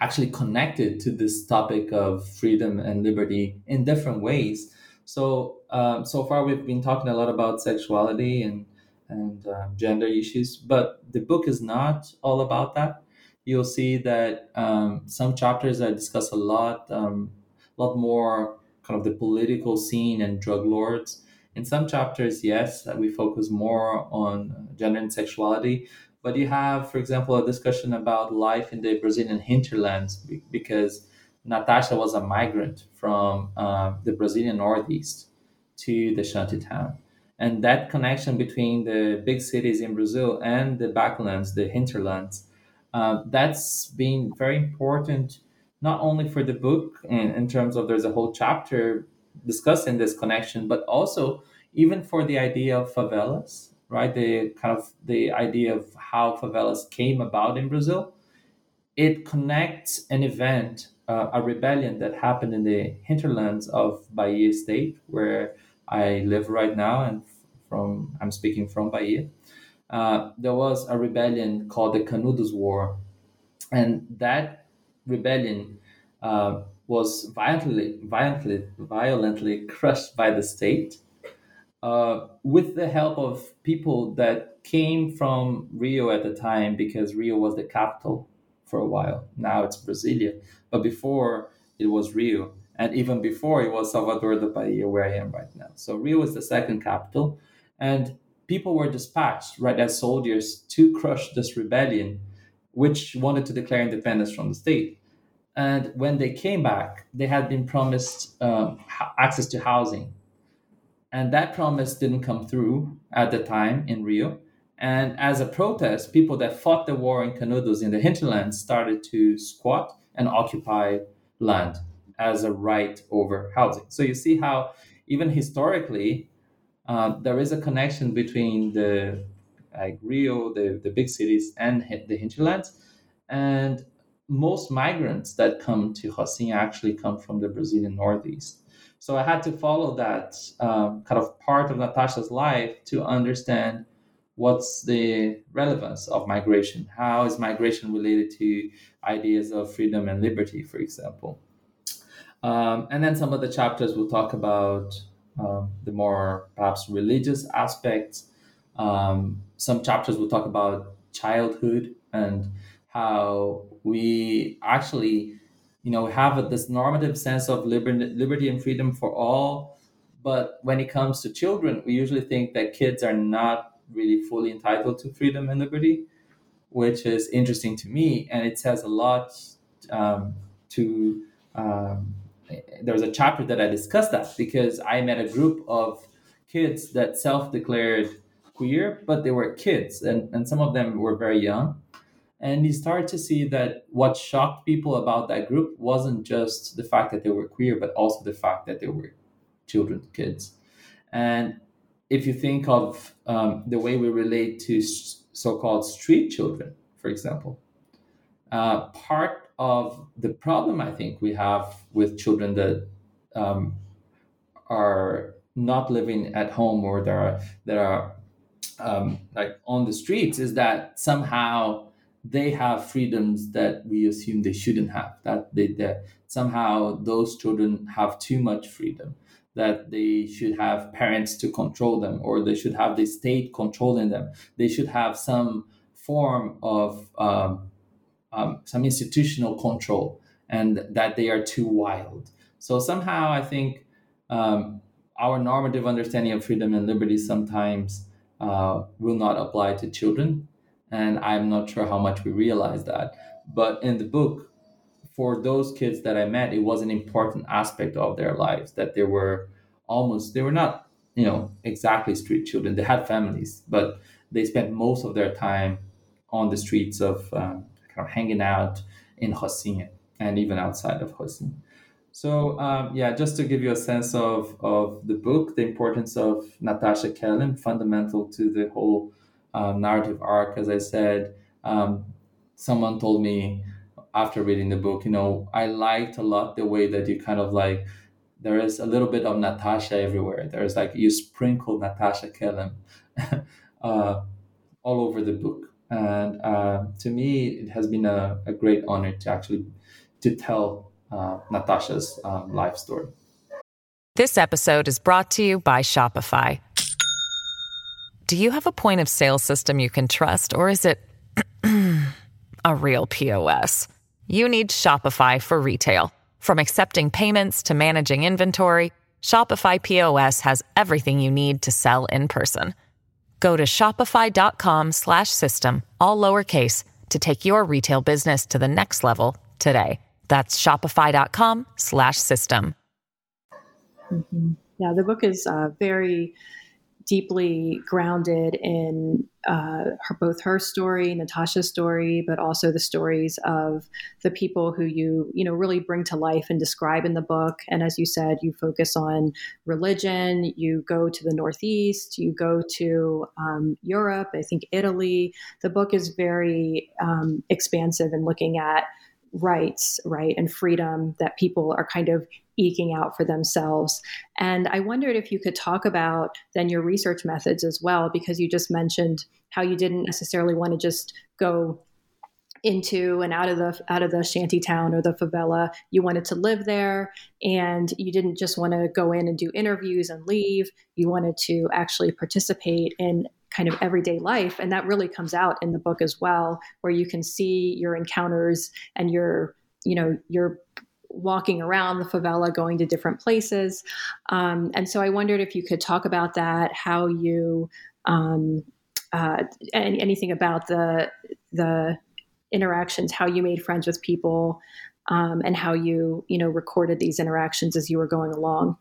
C: actually connected to this topic of freedom and liberty in different ways. So um, so far we've been talking a lot about sexuality and and uh, gender issues, but the book is not all about that. You'll see that um, some chapters I discuss a lot, um, a lot more kind of the political scene and drug lords. In some chapters, yes, we focus more on gender and sexuality, but you have, for example, a discussion about life in the Brazilian hinterlands because Natasha was a migrant from uh, the Brazilian Northeast to the shanty town. And that connection between the big cities in Brazil and the backlands, the hinterlands, uh, that's been very important, not only for the book in, in terms of there's a whole chapter discussing this connection, but also even for the idea of favelas right? The kind of the idea of how favelas came about in Brazil. It connects an event, uh, a rebellion that happened in the hinterlands of Bahia State, where I live right now, and from I'm speaking from Bahia. Uh, there was a rebellion called the Canudos War, and that rebellion uh, was violently, violently, violently crushed by the state uh, with the help of people that came from Rio at the time, because Rio was the capital for a while. Now it's Brasilia, but before it was Rio, and even before it was Salvador da Bahia, where I am right now. So Rio is the second capital, and people were dispatched right as soldiers to crush this rebellion, which wanted to declare independence from the state. And when they came back, they had been promised um, access to housing and that promise didn't come through at the time in Rio. And as a protest, people that fought the war in Canudos in the hinterlands started to squat and occupy land as a right over housing. So you see how, even historically, uh, there is a connection between the like Rio, the, the big cities, and the hinterlands. And most migrants that come to Rocinha actually come from the Brazilian Northeast. So I had to follow that um, kind of part of Natasha's life to understand what's the relevance of migration. How is migration related to ideas of freedom and liberty, for example? Um, and then some of the chapters will talk about um, the more perhaps religious aspects. Um, some chapters will talk about childhood and how we actually you know, have this normative sense of liberty, liberty and freedom for all. But when it comes to children, we usually think that kids are not really fully entitled to freedom and liberty, which is interesting to me. And it says a lot um, to. Um, there's a chapter that I discussed that because I met a group of kids that self declared queer, but they were kids, and, and some of them were very young. And you start to see that what shocked people about that group wasn't just the fact that they were queer, but also the fact that they were children, kids. And if you think of um, the way we relate to so called street children, for example, uh, part of the problem I think we have with children that um, are not living at home or that are, that are um, like on the streets is that somehow they have freedoms that we assume they shouldn't have that they that somehow those children have too much freedom that they should have parents to control them or they should have the state controlling them. They should have some form of um, um, some institutional control and that they are too wild so somehow i think um, our normative understanding of freedom and liberty sometimes uh, will not apply to children and I'm not sure how much we realize that. But in the book, for those kids that I met, it was an important aspect of their lives that they were almost, they were not, you know, exactly street children. They had families, but they spent most of their time on the streets of um, kind of hanging out in Rocinha and even outside of Rocinha. So um, yeah, just to give you a sense of, of the book, the importance of Natasha Kellen, fundamental to the whole um, narrative arc. As I said, um, someone told me after reading the book, you know, I liked a lot the way that you kind of like there is a little bit of Natasha everywhere. There's like you sprinkle Natasha Kellen uh, all over the book, and uh, to me, it has been a, a great honor to actually to tell uh, Natasha's um, life story.
D: This episode is brought to you by Shopify. Do you have a point of sale system you can trust, or is it a real POS? You need Shopify for retail. From accepting payments to managing inventory, Shopify POS has everything you need to sell in person. Go to shopify.com slash system, all lowercase to take your retail business to the next level today. That's shopify.com slash system.
B: Mm-hmm. Yeah, the book is uh, very deeply grounded in uh, her, both her story, Natasha's story, but also the stories of the people who you you know really bring to life and describe in the book. And as you said, you focus on religion. You go to the Northeast. You go to um, Europe. I think Italy. The book is very um, expansive in looking at rights, right, and freedom that people are kind of eking out for themselves. And I wondered if you could talk about then your research methods as well, because you just mentioned how you didn't necessarily want to just go into and out of the out of the shanty town or the favela you wanted to live there and you didn't just want to go in and do interviews and leave you wanted to actually participate in kind of everyday life and that really comes out in the book as well where you can see your encounters and your you know your walking around the favela, going to different places. Um, and so I wondered if you could talk about that, how you, um, uh, any, anything about the, the interactions, how you made friends with people, um, and how you, you know, recorded these interactions as you were going along.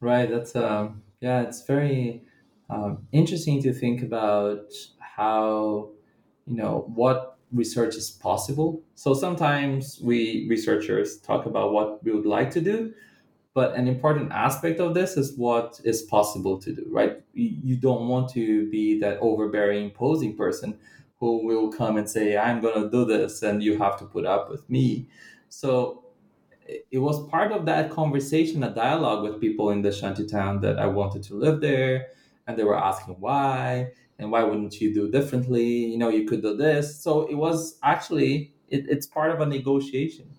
C: Right. That's, um, yeah, it's very um, interesting to think about how, you know, what research is possible. So sometimes we researchers talk about what we would like to do, but an important aspect of this is what is possible to do, right? You don't want to be that overbearing, imposing person who will come and say, I'm going to do this and you have to put up with me. So it was part of that conversation, a dialogue with people in the shantytown that I wanted to live there. And they were asking why and why wouldn't you do differently? You know you could do this. So it was actually it, it's part of a negotiation.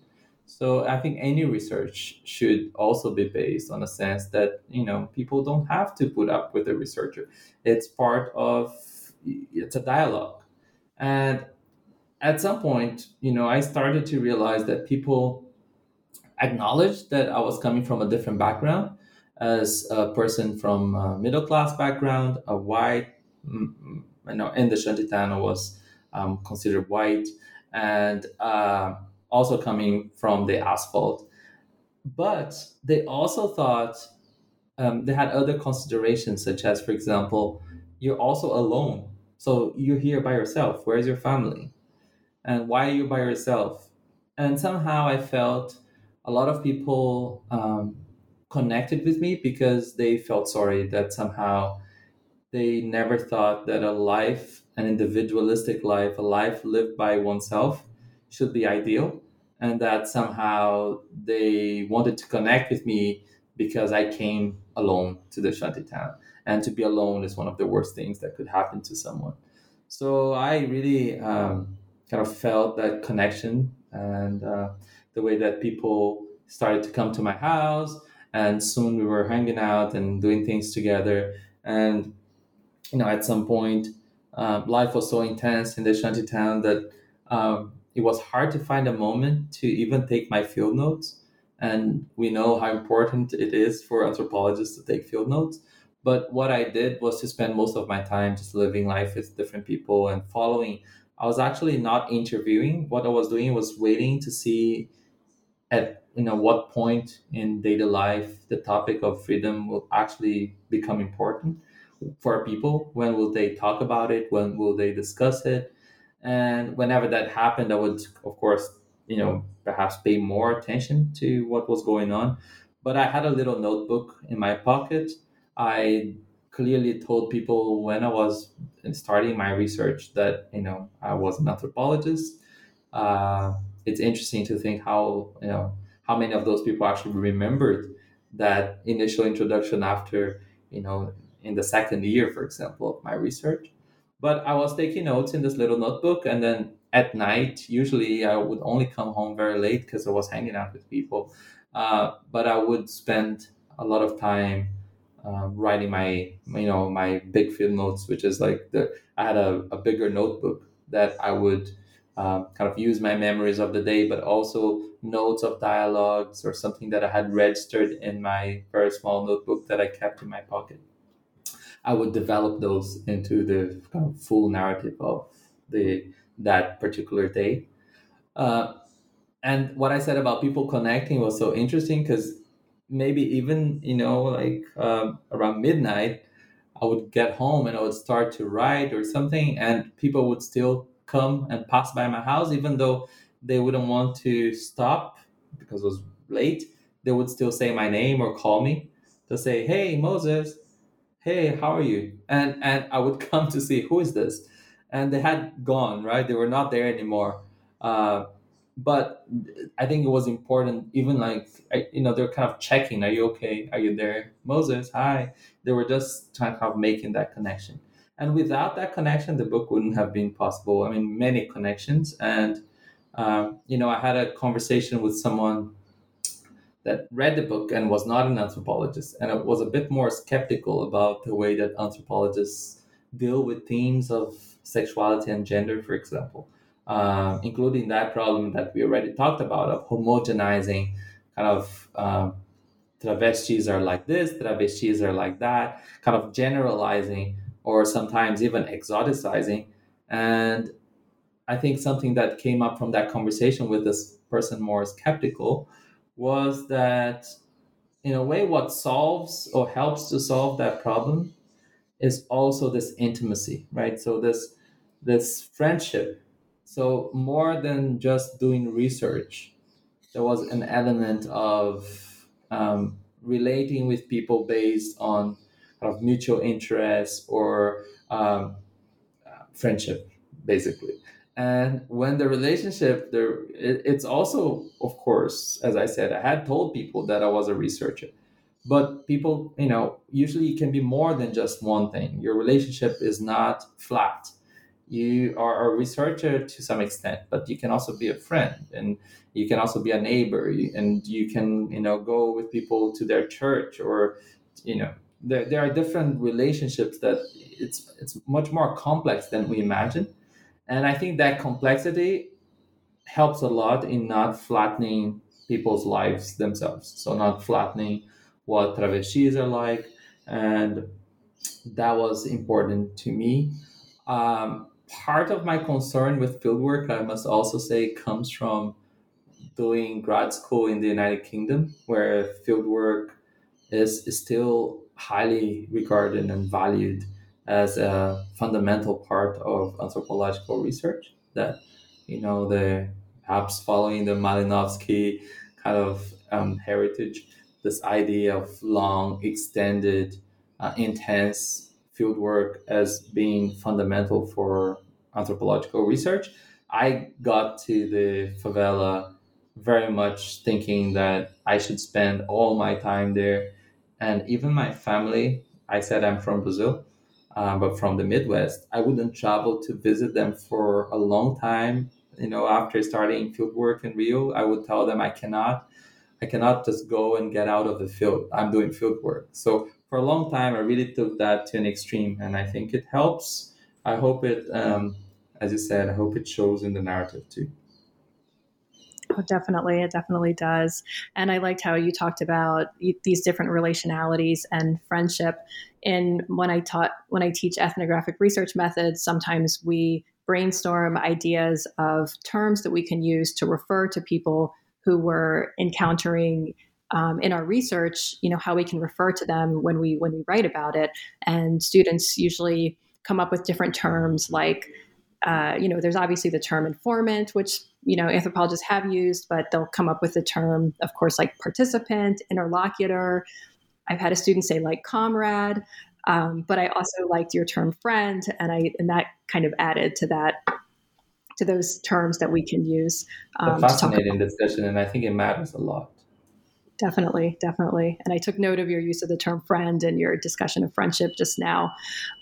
C: So i think any research should also be based on a sense that you know people don't have to put up with the researcher. It's part of it's a dialogue. And at some point you know i started to realize that people acknowledged that i was coming from a different background as a person from a middle class background a white you know, in the Shantytown was um, considered white and uh, also coming from the asphalt. But they also thought um, they had other considerations, such as, for example, you're also alone. So you're here by yourself. Where's your family? And why are you by yourself? And somehow I felt a lot of people um, connected with me because they felt sorry that somehow they never thought that a life, an individualistic life, a life lived by oneself, should be ideal. And that somehow they wanted to connect with me because I came alone to the shanty town. And to be alone is one of the worst things that could happen to someone. So I really um, kind of felt that connection and uh, the way that people started to come to my house. And soon we were hanging out and doing things together. And you know, at some point, uh, life was so intense in the shanty town that um, it was hard to find a moment to even take my field notes. And we know how important it is for anthropologists to take field notes. But what I did was to spend most of my time just living life with different people and following. I was actually not interviewing. What I was doing was waiting to see at you know what point in daily life the topic of freedom will actually become important for people when will they talk about it when will they discuss it And whenever that happened, I would, of course, you know, perhaps pay more attention to what was going on. But I had a little notebook in my pocket. I clearly told people when I was starting my research that you know I was an anthropologist. Uh, it's interesting to think how you know how many of those people actually remembered that initial introduction after you know in the second year, for example, of my research. But I was taking notes in this little notebook, and then at night, usually I would only come home very late because I was hanging out with people. Uh, but I would spend a lot of time um, writing my, you know, my big field notes, which is like the I had a, a bigger notebook that I would uh, kind of use my memories of the day, but also notes of dialogues or something that I had registered in my very small notebook that I kept in my pocket. I would develop those into the kind of full narrative of the that particular day. Uh, and what I said about people connecting was so interesting because maybe even you know like um, around midnight, I would get home and I would start to write or something, and people would still come and pass by my house, even though they wouldn't want to stop because it was late. They would still say my name or call me to say, "Hey, Moses, hey, how are you?" And and I would come to see who is this? And they had gone right? They were not there anymore. Uh, but i think it was important even like you know they're kind of checking are you okay? Are you there? Moses hi. They were just kind of making that connection. And without that connection the book wouldn't have been possible. I mean many connections. And um, you know i had a conversation with someone that read the book and was not an anthropologist and was a bit more skeptical about the way that anthropologists deal with themes of sexuality and gender, for example, uh, including that problem that we already talked about of homogenizing kind of um, travestis are like this, travestis are like that, kind of generalizing or sometimes even exoticizing. And I think something that came up from that conversation with this person more skeptical was that, in a way, what solves or helps to solve that problem is also this intimacy, right? So this this friendship. So more than just doing research, there was an element of um, relating with people based on kind of mutual interests or um, friendship, basically. And when the relationship, there, it, it's also, of course, as I said, I had told people that I was a researcher. But people you know usually it can be more than just one thing. Your relationship is not flat. You are a researcher to some extent but you can also be a friend and you can also be a neighbor and you can you know go with people to their church or you know there, there are different relationships that it's it's much more complex than we imagine and i think that complexity helps a lot in not flattening people's lives themselves. So not flattening what travestis are like. And that was important to me. Um, part of my concern with fieldwork, I must also say, comes from doing grad school in the United Kingdom, where fieldwork is, is still highly regarded and valued as a fundamental part of anthropological research. That, you know, the perhaps following the Malinowski kind of um, heritage, this idea of long, extended, uh, intense fieldwork as being fundamental for anthropological research. I got to the favela very much thinking that I should spend all my time there. And even my family, I said I'm from Brazil, uh, but from the Midwest, I wouldn't travel to visit them for a long time. You know, after starting fieldwork in Rio, I would tell them I cannot, I cannot just go and get out of the field. I'm doing field work. So for a long time, I really took that to an extreme, and I think it helps. I hope it, um, as you said, I hope it shows in the narrative too.
B: Definitely. It definitely does. And I liked how you talked about these different relationalities and friendship. And when I taught, when I teach ethnographic research methods, sometimes we brainstorm ideas of terms that we can use to refer to people who were encountering um, in our research, you know, how we can refer to them when we when we write about it. And students usually come up with different terms like uh, you know, there's obviously the term informant, which you know anthropologists have used, but they'll come up with the term, of course, like participant, interlocutor. I've had a student say like comrade, um, but I also liked your term friend, and I and that kind of added to that to those terms that we can use.
C: Um, a fascinating discussion, and I think it matters a lot.
B: Definitely, definitely. And I took note of your use of the term friend and your discussion of friendship just now.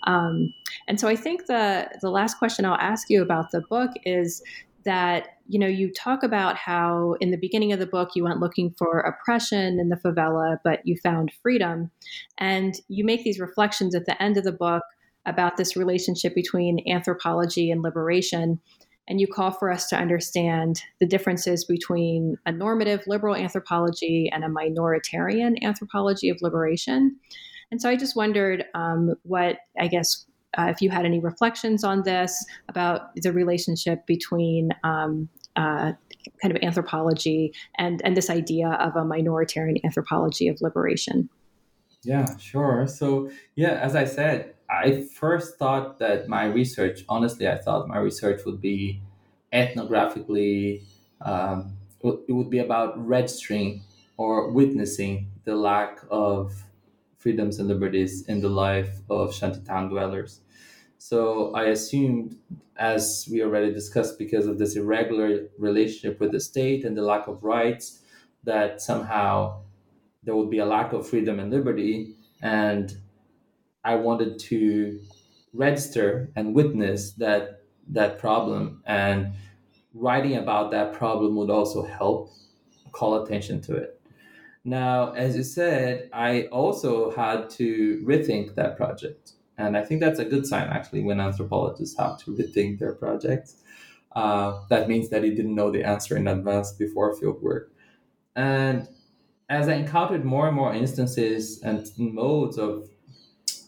B: Um, and so I think the the last question I'll ask you about the book is that you know you talk about how in the beginning of the book you went looking for oppression in the favela but you found freedom and you make these reflections at the end of the book about this relationship between anthropology and liberation and you call for us to understand the differences between a normative liberal anthropology and a minoritarian anthropology of liberation. And so I just wondered um, what, I guess, uh, if you had any reflections on this about the relationship between um, uh, kind of anthropology and, and this idea of a minoritarian anthropology of liberation.
C: Yeah, sure. So, yeah, as I said, I first thought that my research, honestly, I thought my research would be ethnographically, um, it would be about registering or witnessing the lack of freedoms and liberties in the life of shantytown dwellers. So I assumed, as we already discussed, because of this irregular relationship with the state and the lack of rights, that somehow there would be a lack of freedom and liberty. And I wanted to register and witness that that problem and writing about that problem would also help call attention to it. Now, as you said, I also had to rethink that project. And I think that's a good sign, actually, when anthropologists have to rethink their projects. Uh, that means that he didn't know the answer in advance before field work. And as I encountered more and more instances and modes of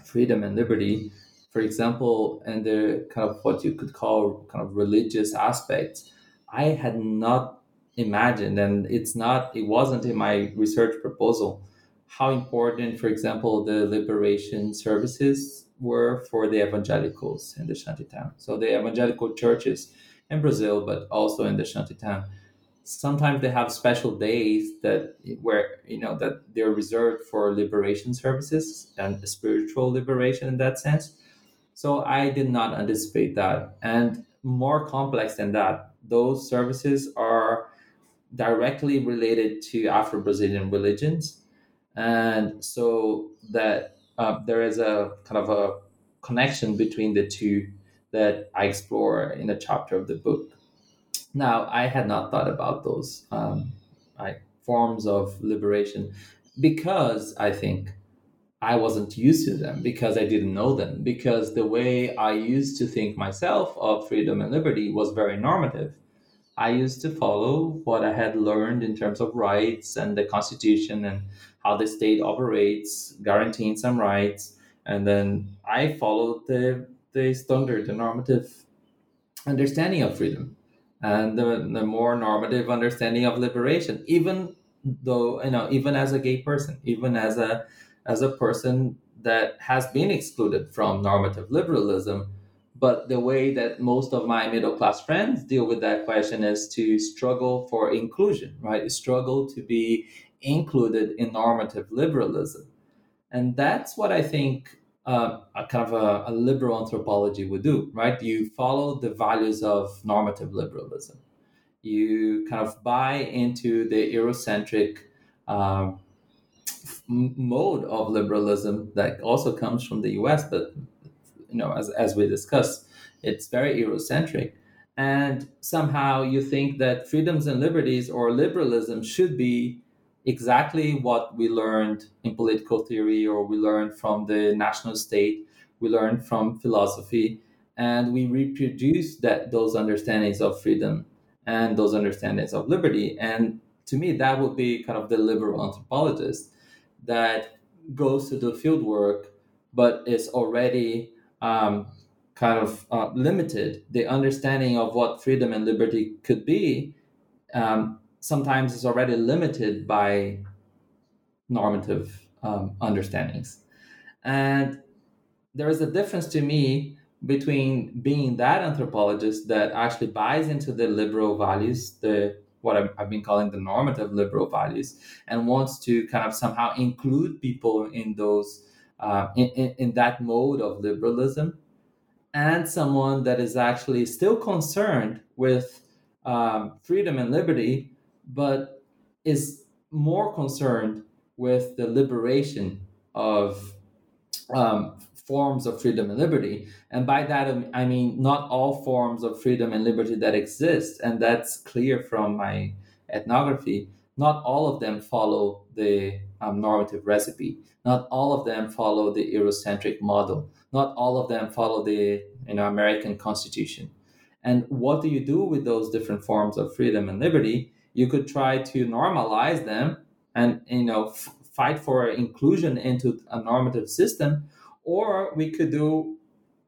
C: freedom and liberty, for example, and the kind of what you could call kind of religious aspects, I had not imagined, and it's not, it wasn't in my research proposal, how important, for example, the liberation services were for the evangelicals in the shantytown. So the evangelical churches in Brazil, but also in the shantytown sometimes they have special days that where you know that they're reserved for liberation services and spiritual liberation in that sense. So i did not anticipate that. And more complex than that those services are directly related to afro-brazilian religions and so that uh, there is a kind of a connection between the two that i explore in a chapter of the book now, I had not thought about those um, forms of liberation because I think I wasn't used to them, because I didn't know them, because the way I used to think myself of freedom and liberty was very normative. I used to follow what I had learned in terms of rights and the Constitution and how the state operates, guaranteeing some rights. And then I followed the, the standard, the normative understanding of freedom and the, the more normative understanding of liberation even though you know even as a gay person even as a as a person that has been excluded from normative liberalism but the way that most of my middle class friends deal with that question is to struggle for inclusion right struggle to be included in normative liberalism and that's what i think uh, a kind of a, a, liberal anthropology would do, right? You follow the values of normative liberalism. You kind of buy into the Eurocentric uh, mode of liberalism that also comes from the U.S., but you know, as as we discussed, it's very Eurocentric. And somehow you think that freedoms and liberties or liberalism should be exactly what we learned in political theory or we learned from the national state, we learned from philosophy, and we reproduce that those understandings of freedom and those understandings of liberty. And to me, that would be kind of the liberal anthropologist that goes to the field work, but is already um, kind of uh, limited. The understanding of what freedom and liberty could be um, sometimes is already limited by normative um, understandings. And there is a difference to me between being that anthropologist that actually buys into the liberal values, the what I've, I've been calling the normative liberal values, and wants to kind of somehow include people in those uh, in, in, that mode of liberalism, and someone that is actually still concerned with um, freedom and liberty, but is more concerned with the liberation of um, forms of freedom and liberty. And by that, I mean not all forms of freedom and liberty that exist. And that's clear from my ethnography. Not all of them follow the um, normative recipe. Not all of them follow the Eurocentric model. Not all of them follow the you know, American Constitution. And what do you do with those different forms of freedom and liberty? You could try to normalize them and you know f- fight for inclusion into a normative system, or we could do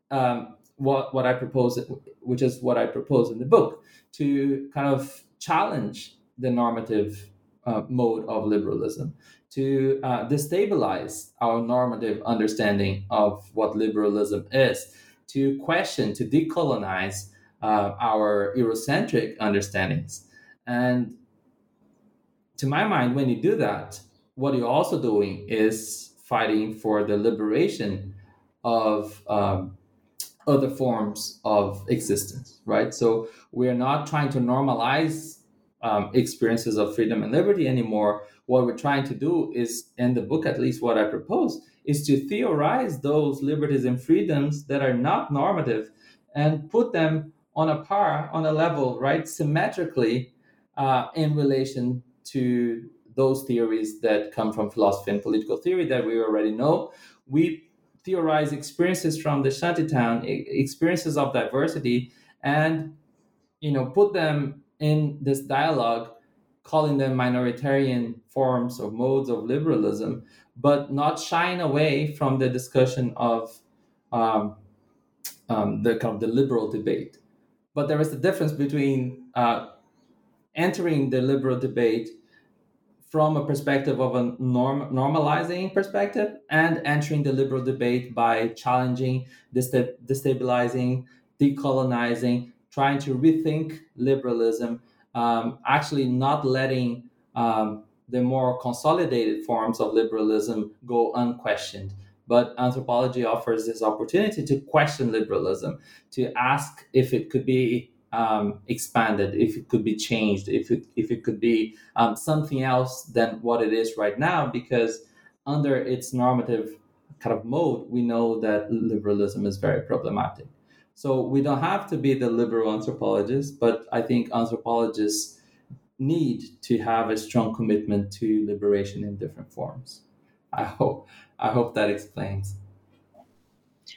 C: um, what what I propose, which is what I propose in the book, to kind of challenge the normative uh, mode of liberalism, to uh, destabilize our normative understanding of what liberalism is, to question, to decolonize uh, our Eurocentric understandings. And to my mind, when you do that, what you're also doing is fighting for the liberation of um, other forms of existence, right? So we are not trying to normalize um, experiences of freedom and liberty anymore. What we're trying to do is, in the book, at least what I propose, is to theorize those liberties and freedoms that are not normative and put them on a par, on a level, right, symmetrically uh, in relation to those theories that come from philosophy and political theory that we already know. We theorize experiences from the shantytown, experiences of diversity, and you know put them in this dialogue, calling them minoritarian forms or modes of liberalism, but not shying away from the discussion of um, um, the kind of the liberal debate. But there is a difference between uh, entering the liberal debate from a perspective of a norm, normalizing perspective and entering the liberal debate by challenging, destabilizing, decolonizing, trying to rethink liberalism, um, actually not letting um, the more consolidated forms of liberalism go unquestioned. But anthropology offers this opportunity to question liberalism, to ask if it could be um, expanded, if it could be changed, if it if it could be um, something else than what it is right now, because under its normative kind of mode, we know that liberalism is very problematic. So we don't have to be the liberal anthropologists, but I think anthropologists need to have a strong commitment to liberation in different forms. I hope I hope that explains.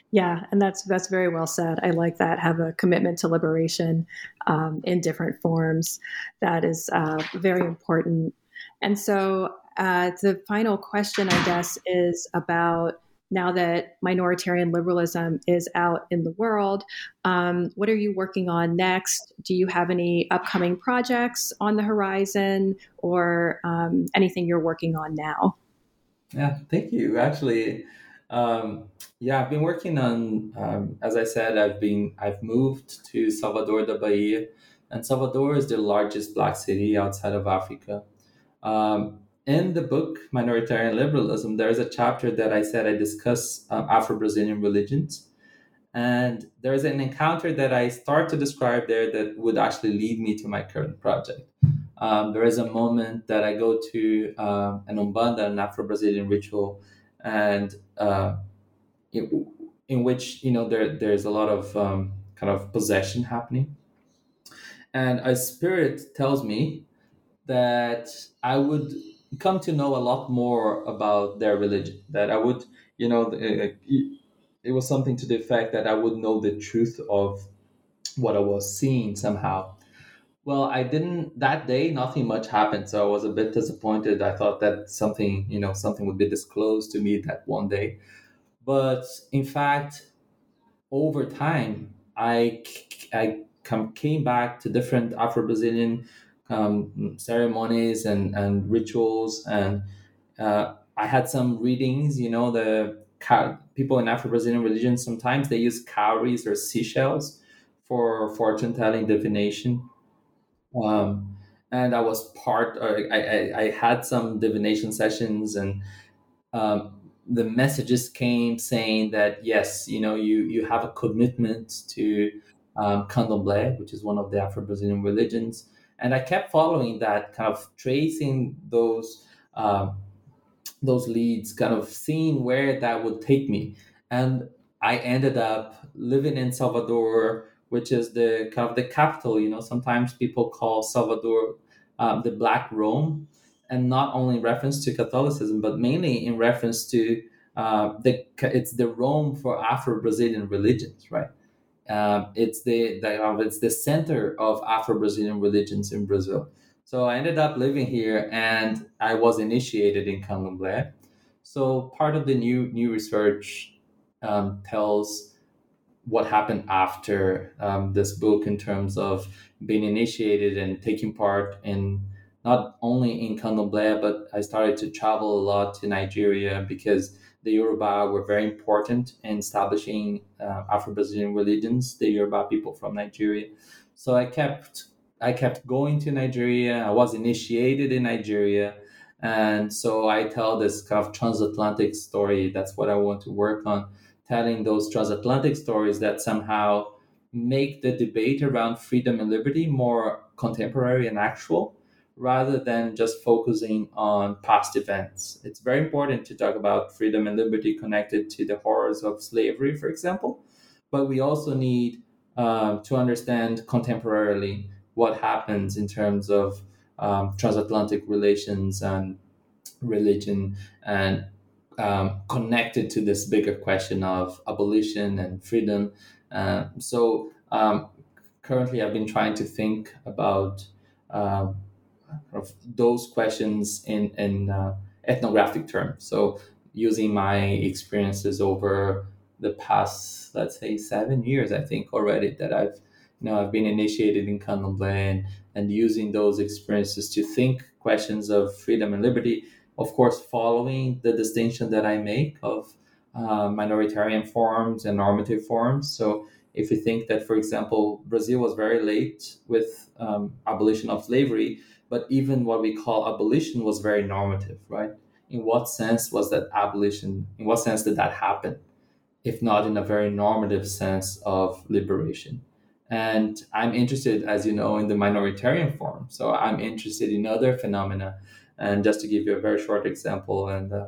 B: Yeah, and that's that's very well said. I like that. Have a commitment to liberation um, in different forms. That is uh, very important. And so, uh, the final question, I guess, is about now that minoritarian liberalism is out in the world. Um, what are you working on next? Do you have any upcoming projects on the horizon, or um, anything you're working on now?
C: Yeah, thank you. Actually. Um, yeah, I've been working on. Um, as I said, I've been I've moved to Salvador da Bahia, and Salvador is the largest Black city outside of Africa. Um, in the book Minoritarian Liberalism, there is a chapter that I said I discuss um, Afro Brazilian religions, and there's an encounter that I start to describe there that would actually lead me to my current project. Um, there is a moment that I go to uh, an Umbanda, an Afro Brazilian ritual and uh, in, in, which you know there there's a lot of um, kind of possession happening, and a spirit tells me that I would come to know a lot more about their religion. That I would, you know, it, uh, uh, it was something to the effect that I would know the truth of what I was seeing somehow well, I didn't that day. Nothing much happened, so I was a bit disappointed. I thought that something, you know, something would be disclosed to me that one day, but in fact, over time, I I come, came back to different Afro Brazilian um, ceremonies and and rituals, and uh, I had some readings. You know, the cow, people in Afro-Brazilian religion sometimes they use cowries or seashells for fortune telling divination. Um, and I was part. I, I, I had some divination sessions, and um, the messages came saying that yes, you know, you you have a commitment to um, Candomblé, which is one of the Afro-Brazilian religions, and I kept following that, kind of tracing those um, those leads, kind of seeing where that would take me, and I ended up living in Salvador, which is the kind of the capital. You know, sometimes people call Salvador um, the Black Rome, and not only in reference to Catholicism, but mainly in reference to uh, the it's the Rome for Afro-Brazilian religions, right? Um, it's the, the uh, it's the center of Afro-Brazilian religions in Brazil. So I ended up living here, and I was initiated in Candomblé. So part of the new new research um, tells what happened after um, this book in terms of being initiated and taking part in not only in Candomblé, but I started to travel a lot to Nigeria because the Yoruba were very important in establishing uh, Afro-Brazilian religions, the Yoruba people from Nigeria. So I kept I kept going to Nigeria. I was initiated in Nigeria. And so I tell this kind of transatlantic story. That's what I want to work on, telling those transatlantic stories that somehow make the debate around freedom and liberty more contemporary and actual rather than just focusing on past events. It's very important to talk about freedom and liberty connected to the horrors of slavery, for example, but we also need uh, to understand contemporarily what happens in terms of um, transatlantic relations and religion and um, connected to this bigger question of abolition and freedom. Uh, so um, currently, I've been trying to think about um, of those questions in in uh, ethnographic terms. So using my experiences over the past, let's say, seven years, I think already that I've you know I've been initiated in Candomblé and, and using those experiences to think questions of freedom and liberty. Of course, following the distinction that I make of uh, minoritarian forms and normative forms. So if you think that, for example, Brazil was very late with um, abolition of slavery, but even what we call abolition was very normative, right? In what sense was that abolition? In what sense did that happen? If not in a very normative sense of liberation. And I'm interested, as you know, in the minoritarian form. So I'm interested in other phenomena. And just to give you a very short example, and uh,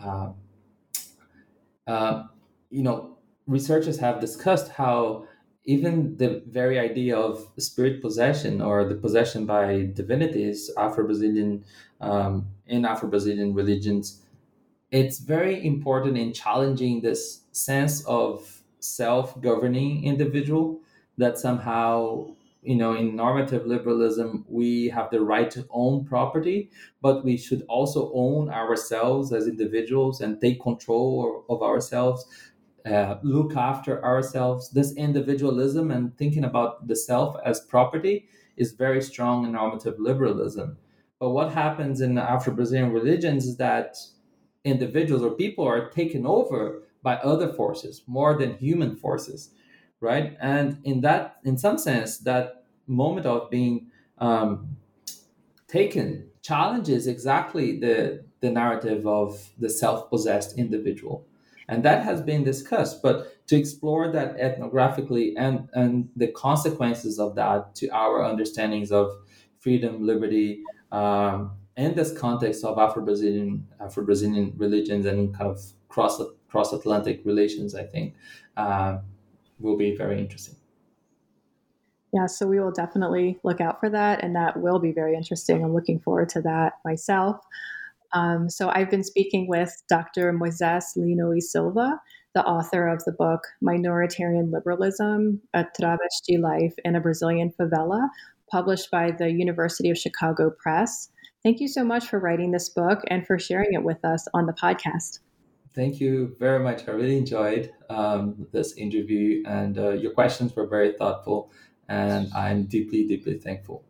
C: uh, uh, you know, researchers have discussed how even the very idea of spirit possession or the possession by divinities, Afro-Brazilian um, in Afro-Brazilian religions, it's very important in challenging this sense of self-governing individual that somehow you know in normative liberalism we have the right to own property but we should also own ourselves as individuals and take control of ourselves uh, look after ourselves. This individualism and thinking about the self as property is very strong in normative liberalism. But what happens in Afro Brazilian religions is that individuals or people are taken over by other forces more than human forces, right? And in that, in some sense, that moment of being um, taken challenges exactly the the narrative of the self-possessed individual and that has been discussed but to explore that ethnographically and and the consequences of that to our understandings of freedom liberty um, in this context of afro-brazilian afro-brazilian religions and kind of cross cross atlantic relations i think uh, will be very interesting
B: yeah, so we will definitely look out for that, and that will be very interesting. I'm looking forward to that myself. Um, so I've been speaking with Dr. Moises Lino e Silva, the author of the book Minoritarian Liberalism, A Travesti Life in a Brazilian Favela, published by the University of Chicago Press. Thank you so much for writing this book and for sharing it with us on the podcast.
C: Thank you very much. I really enjoyed um, this interview, and uh, your questions were very thoughtful, and I'm deeply, deeply thankful.